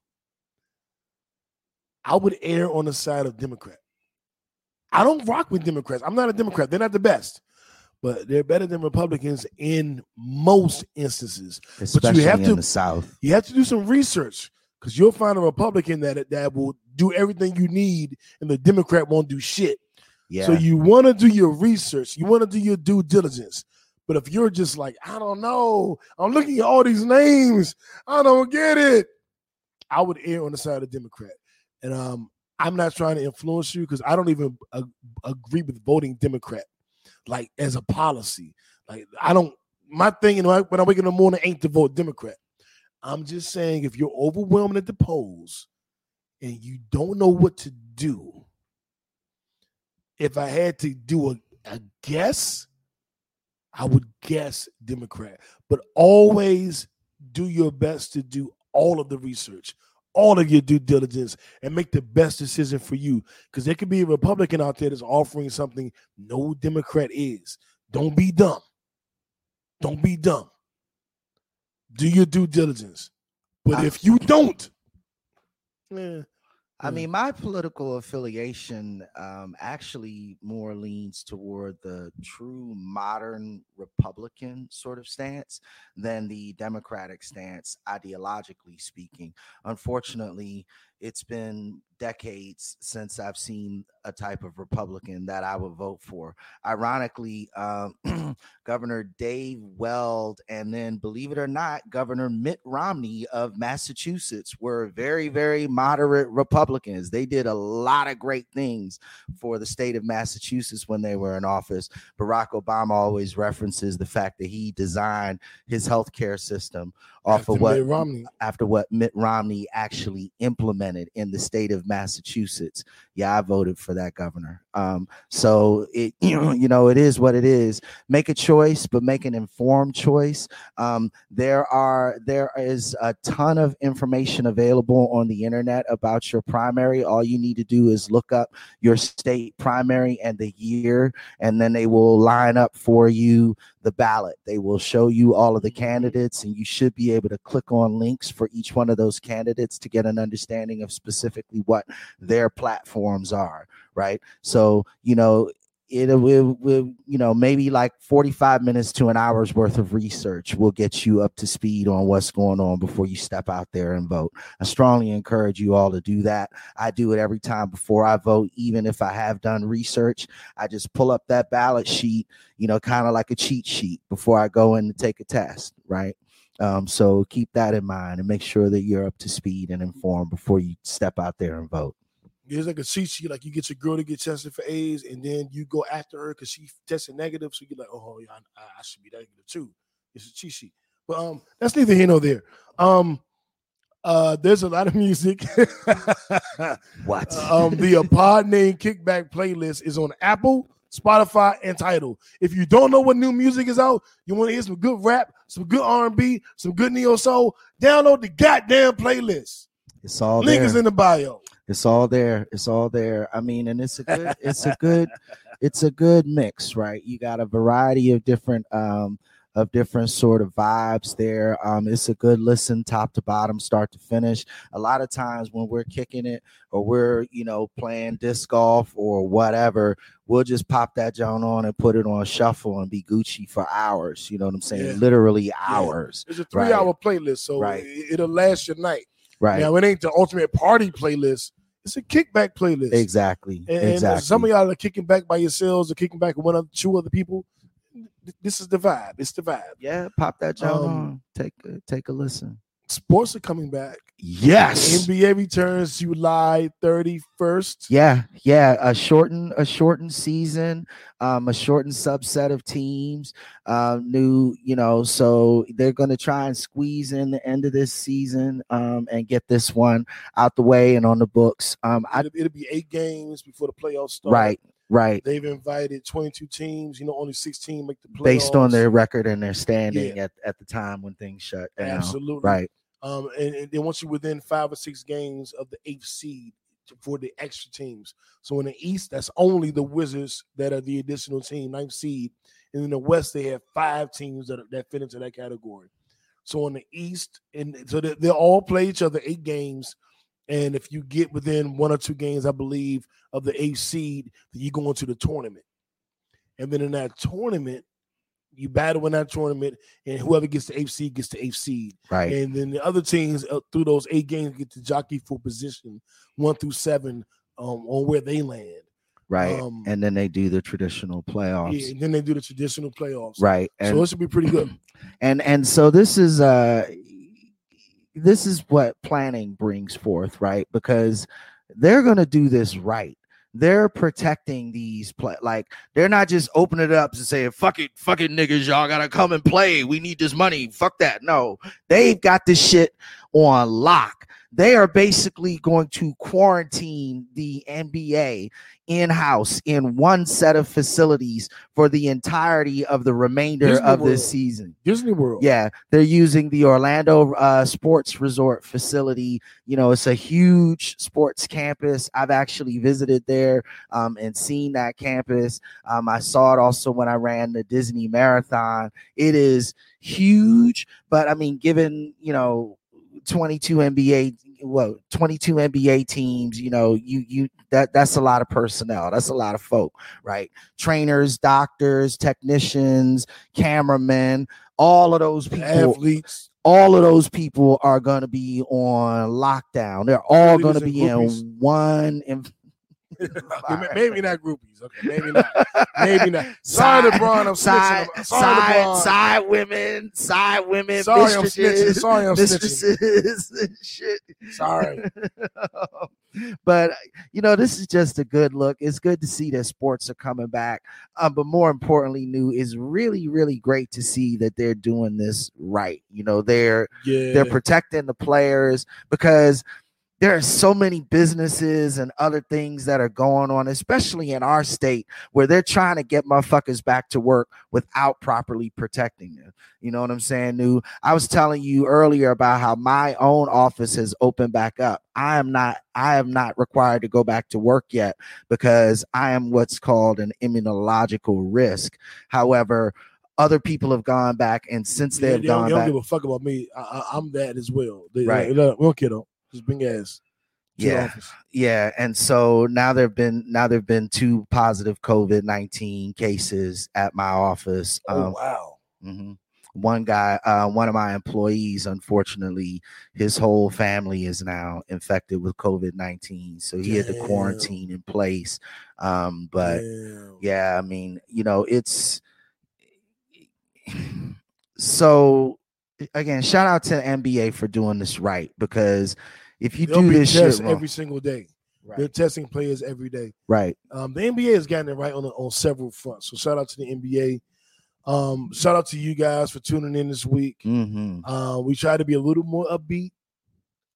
I would err on the side of Democrat. I don't rock with Democrats. I'm not a Democrat. They're not the best, but they're better than Republicans in most instances. Especially have in to- the South. You have to do some research because you'll find a Republican that that will do everything you need, and the Democrat won't do shit. Yeah. So you want to do your research, you want to do your due diligence. But if you're just like, I don't know, I'm looking at all these names, I don't get it. I would err on the side of the Democrat, and um, I'm not trying to influence you because I don't even ag- agree with voting Democrat, like as a policy. Like I don't. My thing, you know, when I wake in the morning, ain't to vote Democrat. I'm just saying, if you're overwhelmed at the polls and you don't know what to do, if I had to do a, a guess, I would guess Democrat. But always do your best to do all of the research, all of your due diligence, and make the best decision for you. Because there could be a Republican out there that's offering something no Democrat is. Don't be dumb. Don't be dumb. Do your due diligence. But if you don't, eh, I Mm. mean, my political affiliation um, actually more leans toward the true modern Republican sort of stance than the Democratic stance, ideologically speaking. Unfortunately, it's been decades since I've seen a type of Republican that I would vote for. Ironically, um, Governor Dave Weld and then, believe it or not, Governor Mitt Romney of Massachusetts were very, very moderate Republicans. They did a lot of great things for the state of Massachusetts when they were in office. Barack Obama always references the fact that he designed his healthcare system off after of what Romney. after what Mitt Romney actually implemented in the state of Massachusetts. Yeah, I voted for that governor. Um, so it you know, you know, it is what it is. Make a choice, but make an informed choice. Um, there are there is a ton of information available on the internet about your primary. All you need to do is look up your state primary and the year, and then they will line up for you the ballot. They will show you all of the candidates, and you should be able to click on links for each one of those candidates to get an understanding of specifically what their platforms are. Right. So, you know, it will, will you know maybe like 45 minutes to an hour's worth of research will get you up to speed on what's going on before you step out there and vote i strongly encourage you all to do that i do it every time before i vote even if i have done research i just pull up that ballot sheet you know kind of like a cheat sheet before i go in to take a test right Um, so keep that in mind and make sure that you're up to speed and informed before you step out there and vote. It's like a sheet. Like you get your girl to get tested for AIDS, and then you go after her because she tested negative. So you're like, oh yeah, I, I should be negative too. It's a cheat sheet. But um, that's neither here nor there. Um, uh, there's a lot of music. What? um, the uh, pod name kickback playlist is on Apple, Spotify, and Tidal. If you don't know what new music is out, you want to hear some good rap, some good R&B, some good neo soul, download the goddamn playlist. It's all Link there. is in the bio. It's all there. It's all there. I mean, and it's a good, it's a good, it's a good mix, right? You got a variety of different um of different sort of vibes there. Um, it's a good listen, top to bottom, start to finish. A lot of times when we're kicking it or we're, you know, playing disc golf or whatever, we'll just pop that joint on and put it on shuffle and be Gucci for hours. You know what I'm saying? Yeah. Literally hours. It's a Right. three-hour playlist, so Right. it, will last your night. Right. Now it ain't the ultimate party playlist. It's a kickback playlist. Exactly. And, and exactly. some of y'all are kicking back by yourselves or kicking back with one or two other people. Th- This is the vibe. It's the vibe. yeah, pop that joint Um, on. Take a, take a listen. Sports are coming back. Yes. NBA returns July 31st. Yeah, yeah, a shortened a shortened season, um, a shortened subset of teams, um, new, you know, so they're gonna try and squeeze in the end of this season, um, and get this one out the way and on the books. Um, I It'll, it'll be eight games before the playoffs start. right, right, They've invited 22 teams. You know, only 16 make the playoffs. based on their record and their standing at, at the time when things shut down. Absolutely. Right, Um, and, and then once you're within five or six games of the eighth seed for the extra teams. So in the East, that's only the Wizards that are the additional team, ninth seed. And in the West, they have five teams that are, that fit into that category. So in the East, and so they, they'll all play each other eight games. And if you get within one or two games, I believe, of the eighth seed, then you go into the tournament. And then in that tournament, you battle in that tournament, and whoever gets the eighth seed gets the eighth seed. right, And then the other teams uh, through those eight games get to jockey for position one through seven um, on where they land. right. um, and then they do the traditional playoffs. Yeah, and then they do the traditional playoffs. Right. So And it should be pretty good. and and so this is uh this is what planning brings forth right? Because they're going to do this right. They're protecting these play like they're not just opening it up and saying fuck it fuck it niggas y'all gotta come and play. We need this money. Fuck that. No they've got this shit on lock they are basically going to quarantine the nba in-house in one set of facilities for the entirety of the remainder Disney of World. this season Disney World. yeah, they're using the Orlando uh, Sports Resort facility. You know, it's a huge sports campus. I've actually visited there um, and seen that campus. Um, I saw it also when I ran the Disney Marathon. It is huge, but I mean, given you know, 22 NBA, well 22 NBA teams, you know, you you that that's a lot of personnel. That's a lot of folk, right? Trainers, doctors, technicians, cameramen, all of those people Athletes. all of those people are going to be on lockdown. They're all going to be in one. Maybe not groupies. Okay, maybe not. Maybe not. Sorry, Side- LeBron. I'm side, snitching. Sorry, side, LeBron. side women, side women, Sorry, I'm snitching. Sorry, I'm snitching. mistresses, shit. Sorry. but you know, this is just a good look. It's good to see that sports are coming back. Um, but more importantly, new is really, really great to see that they're doing this right. You know, they're Yeah. they're protecting the players because there are so many businesses and other things that are going on, especially in our state, where they're trying to get motherfuckers back to work without properly protecting them. You know what I'm saying? Nu'. I was telling you earlier about how my own office has opened back up. I am not. I am not required to go back to work yet because I am what's called an immunological risk. However, other people have gone back, and since they Yeah, have they don't, gone they don't back, give a fuck about me. I, I'm that as well. They, Right. They, they, we don't care though. Just bring ass. Yeah. office. Yeah, and so now there've been now there've been two positive COVID nineteen cases at my office. Oh Um, wow. mhm. One guy, uh, one of my employees, unfortunately, his whole family is now infected with COVID nineteen, so he had to quarantine in place. Um, but Damn. yeah, I mean, you know, it's so again, shout out to NBA for doing this right because if you They'll do this shit wrong, every single day. They're testing players every day. right, Um, the NBA has gotten it right on on several fronts. So shout out to the NBA. Um, shout out to you guys for tuning in this week. hmm Uh, we try to be a little more upbeat.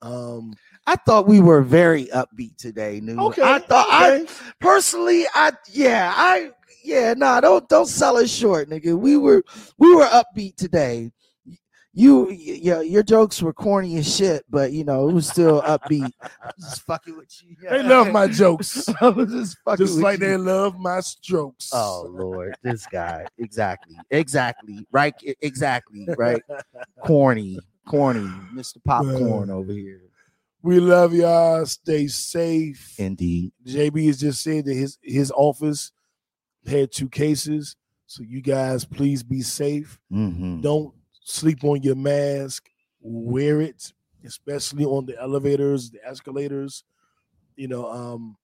Um, I thought we were very upbeat today, Nu'. I thought I personally, I yeah, I yeah, nah, don't don't sell it short, nigga. We were we were upbeat today. You yeah, your jokes were corny as shit, but you know it was still upbeat. I'm just fucking with you. they love my jokes, I was just fucking just with like you. they love my strokes. Oh Lord, this guy. Exactly. Exactly. Right. Exactly. Right. corny. Corny. Mr. Popcorn over here. We love y'all. Stay safe. Indeed. JB has just said that his his office had two cases. So you guys, please be safe. hmm Don't sleep on your mask. Wear it, especially on the elevators, the escalators. You know, um,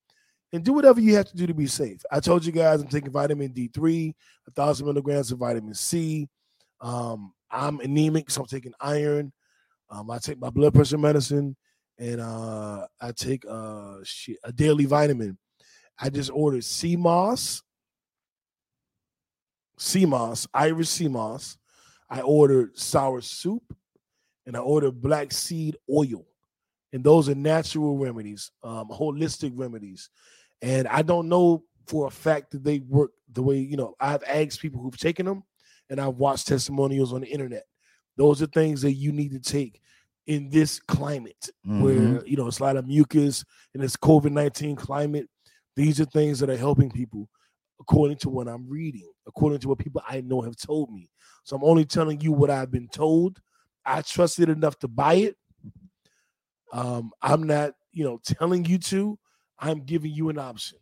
and do whatever you have to do to be safe. I told you guys I'm taking vitamin D3, a thousand milligrams of vitamin C. Um, I'm anemic, so I'm taking iron. Um, I take my blood pressure medicine, and uh, I take uh shit, a daily vitamin. I just ordered sea moss, sea moss, Irish sea moss. I ordered soursop, and I ordered black seed oil, and those are natural remedies, um, holistic remedies. And I don't know for a fact that they work the way you know. I've asked people who've taken them, and I've watched testimonials on the internet. Those are things that you need to take in this climate Mhm. where you know it's a lot of mucus in this COVID nineteen climate. These are things that are helping people, according to what I'm reading, according to what people I know have told me. So I'm only telling you what I've been told. I trust it enough to buy it. Um, I'm not, you know, telling you to. I'm giving you an option.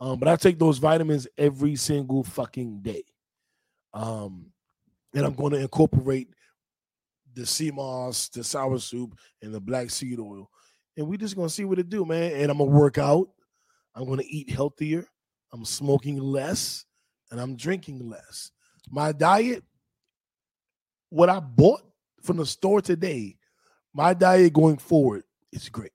Um, but I take those vitamins every single fucking day. Um, and I'm going to incorporate the sea moss, the soursop, and the black seed oil. And we just gonna see what it do, man. And I'm gonna work out. I'm gonna eat healthier. I'm smoking less, and I'm drinking less. My diet, what I bought from the store today, my diet going forward is great.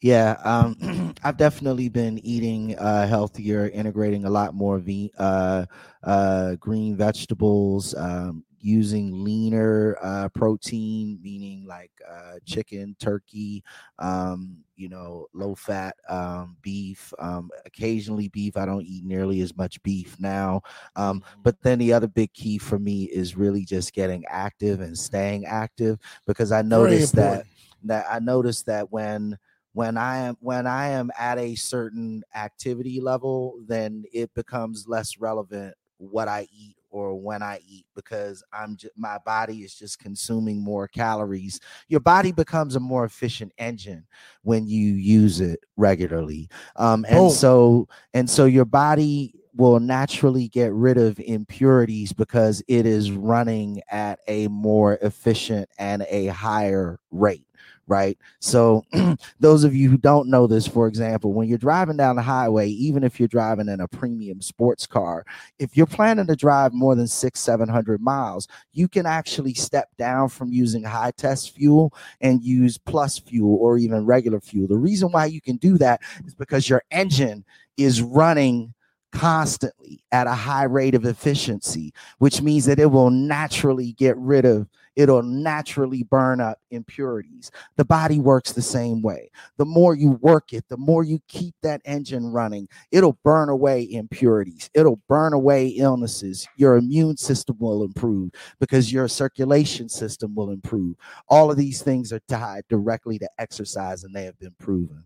Yeah, um, I've definitely been eating uh, healthier, integrating a lot more ve- uh, uh, green vegetables, um, using leaner uh, protein, meaning like uh, chicken, turkey, um, you know, low fat um, beef. Um, occasionally beef. I don't eat nearly as much beef now. Um, but then the other big key for me is really just getting active and staying active because I noticed that that I noticed that when when I am when I am at a certain activity level, then it becomes less relevant what I eat or when I eat because I'm just my body is just consuming more calories. Your body becomes a more efficient engine when you use it regularly. Um, and so and so your body will naturally get rid of impurities because it is running at a more efficient and a higher rate right? So those of you who don't know this for example when you're driving down the highway even if you're driving in a premium sports car if you're planning to drive more than six seven hundred miles you can actually step down from using high test fuel and use plus fuel or even regular fuel. The reason why you can do that is because your engine is running constantly at a high rate of efficiency which means that it will naturally get rid of it'll naturally burn up impurities. The body works the same way. The more you work it the more you keep that engine running it'll burn away impurities. It'll burn away illnesses. Your immune system will improve because your circulation system will improve. All of these things are tied directly to exercise and they have been proven.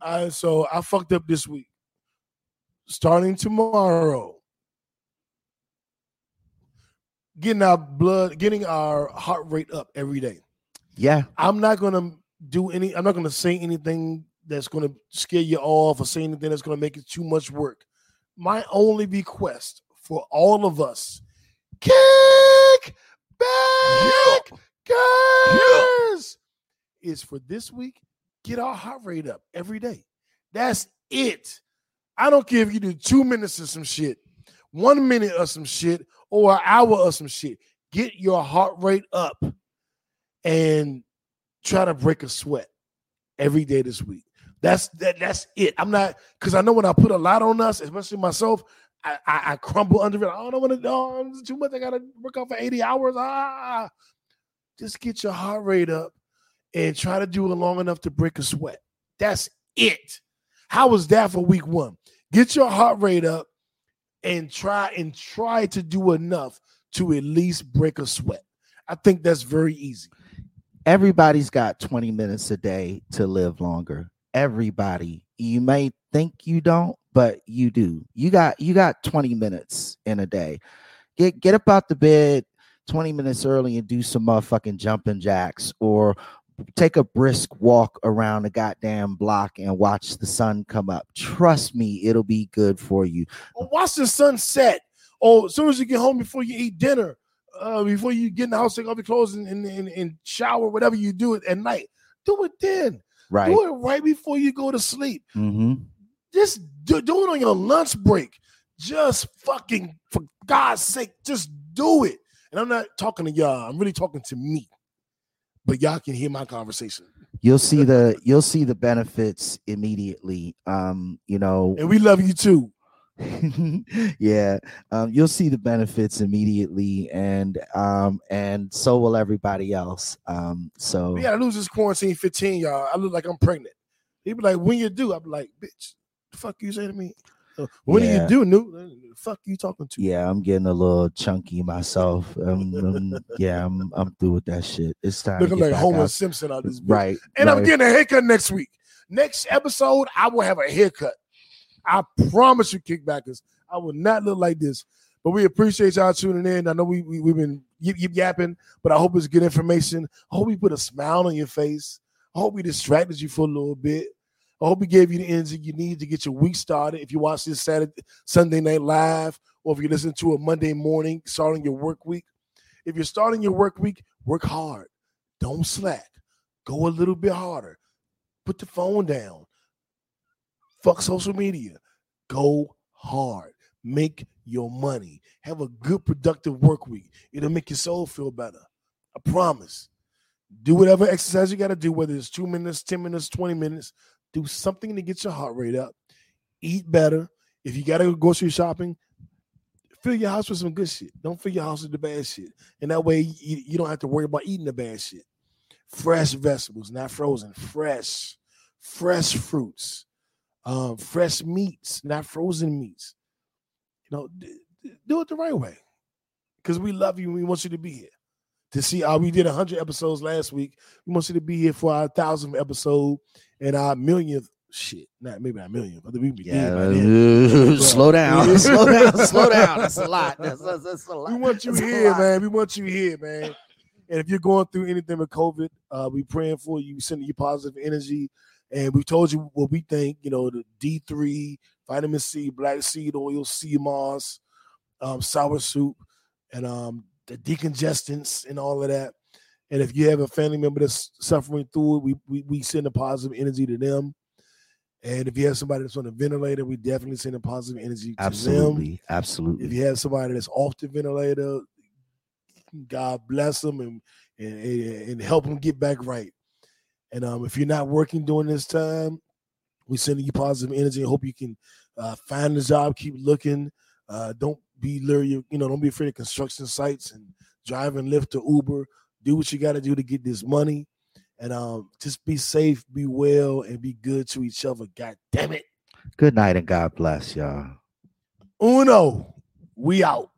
All right, so I fucked up this week. Starting tomorrow, getting our blood, getting our heart rate up every day. yeah I'm not gonna do any. I'm not gonna say anything that's gonna scare you off or say anything that's gonna make it too much work. My only request for all of us, kick back, guys, is for this week get our heart rate up every day. That's it. I don't care if you do two minutes of some shit, one minute of some shit, or an hour of some shit. get your heart rate up and try to break a sweat every day this week. That's that. That's it. I'm not because I know when I put a lot on us, especially myself, I, I, I crumble under it. I don't want to. It's too much. I gotta work out for 80 hours. Ah, just get your heart rate up and try to do it long enough to break a sweat. That's it. How was that for week one? Get your heart rate up and try and try to do enough to at least break a sweat. I think that's very easy. Everybody's got 20 minutes a day to live longer. Everybody. You may think you don't, but you do. You got you got 20 minutes in a day. Get get up out the bed 20 minutes early and do some motherfucking jumping jacks or take a brisk walk around the goddamn block and watch the sun come up. Trust me, it'll be good for you. Watch the sun set. Or as soon as you get home before you eat dinner, uh, before you get in the house, take off your clothes and, and, and, and shower, whatever you do it at night, do it then. Right. Do it right before you go to sleep. Mm-hmm. Just do, do it on your lunch break. Just fucking, for God's sake, just do it. And I'm not talking to y'all. I'm really talking to me. But y'all can hear my conversation. You'll see the you'll see the benefits immediately. Um, you know, And we love you too. yeah um, you'll see the benefits immediately and um and so will everybody else um so We gotta lose this quarantine 15, y'all. I look like I'm pregnant. He be like, when you do, I'm like, bitch, the fuck you say to me? Uh, When do you do, Nu'? The fuck you talking to? yeah i'm getting a little chunky myself um, um, yeah i'm i'm through with that shit it's time to Looking like Homer out- Simpson out this bitch. right And I'm getting a haircut next week. Next episode, I will have a haircut. I promise you, kickbackers, I will not look like this. But we appreciate y'all tuning in. I know we, we have been yip, yip yapping, but I hope it's good information. I hope we put a smile on your face. I hope we distracted you for a little bit. I hope we gave you the energy you need to get your week started. If you watch this Saturday, Sunday night live, or if you listen to a Monday morning starting your work week, if you're starting your work week, work hard. Don't slack. Go a little bit harder. Put the phone down. Fuck social media. Go hard. Make your money. Have a good, productive work week. It'll make your soul feel better. I promise. Do whatever exercise you got to do, whether it's two minutes, 10 minutes, 20 minutes. Do something to get your heart rate up. Eat better. If you got to go grocery shopping, fill your house with some good shit. Don't fill your house with the bad shit. And that way you, you don't have to worry about eating the bad shit. Fresh vegetables, not frozen. Fresh, fresh fruits, um, fresh meats, not frozen meats. You know, do it the right way. Because we love you and we want you to be here. To see uh, we did 100 episodes last week. We want you to be here for our thousandth episode and our millionth shit. Not maybe not million, but we be yeah dead by then. uh, slow down slow down slow down that's a lot that's, that's, that's a lot We want you That's here, man. We want you here, man. And if you're going through anything with COVID, uh, we praying for you, sending you positive energy. And we told you what we think, you know, the D3, vitamin C, black seed oil, sea moss, um, soursop, and um, the decongestants and all of that. And if you have a family member that's suffering through it, we, we, we send a positive energy to them. And if you have somebody that's on a ventilator, we definitely send a positive energy to them. absolutely absolutely If you have somebody that's off the ventilator, God bless them and and, and and help them get back right. And um, if you're not working during this time, we sending you positive energy. I hope you can uh, find a job, keep looking. Uh, don't be leery, you know, don't be afraid of construction sites and driving Lyft or Uber. Do what you got to do to get this money, and um, just be safe, be well, and be good to each other. God damn it, good night and god bless y'all Uno, we out.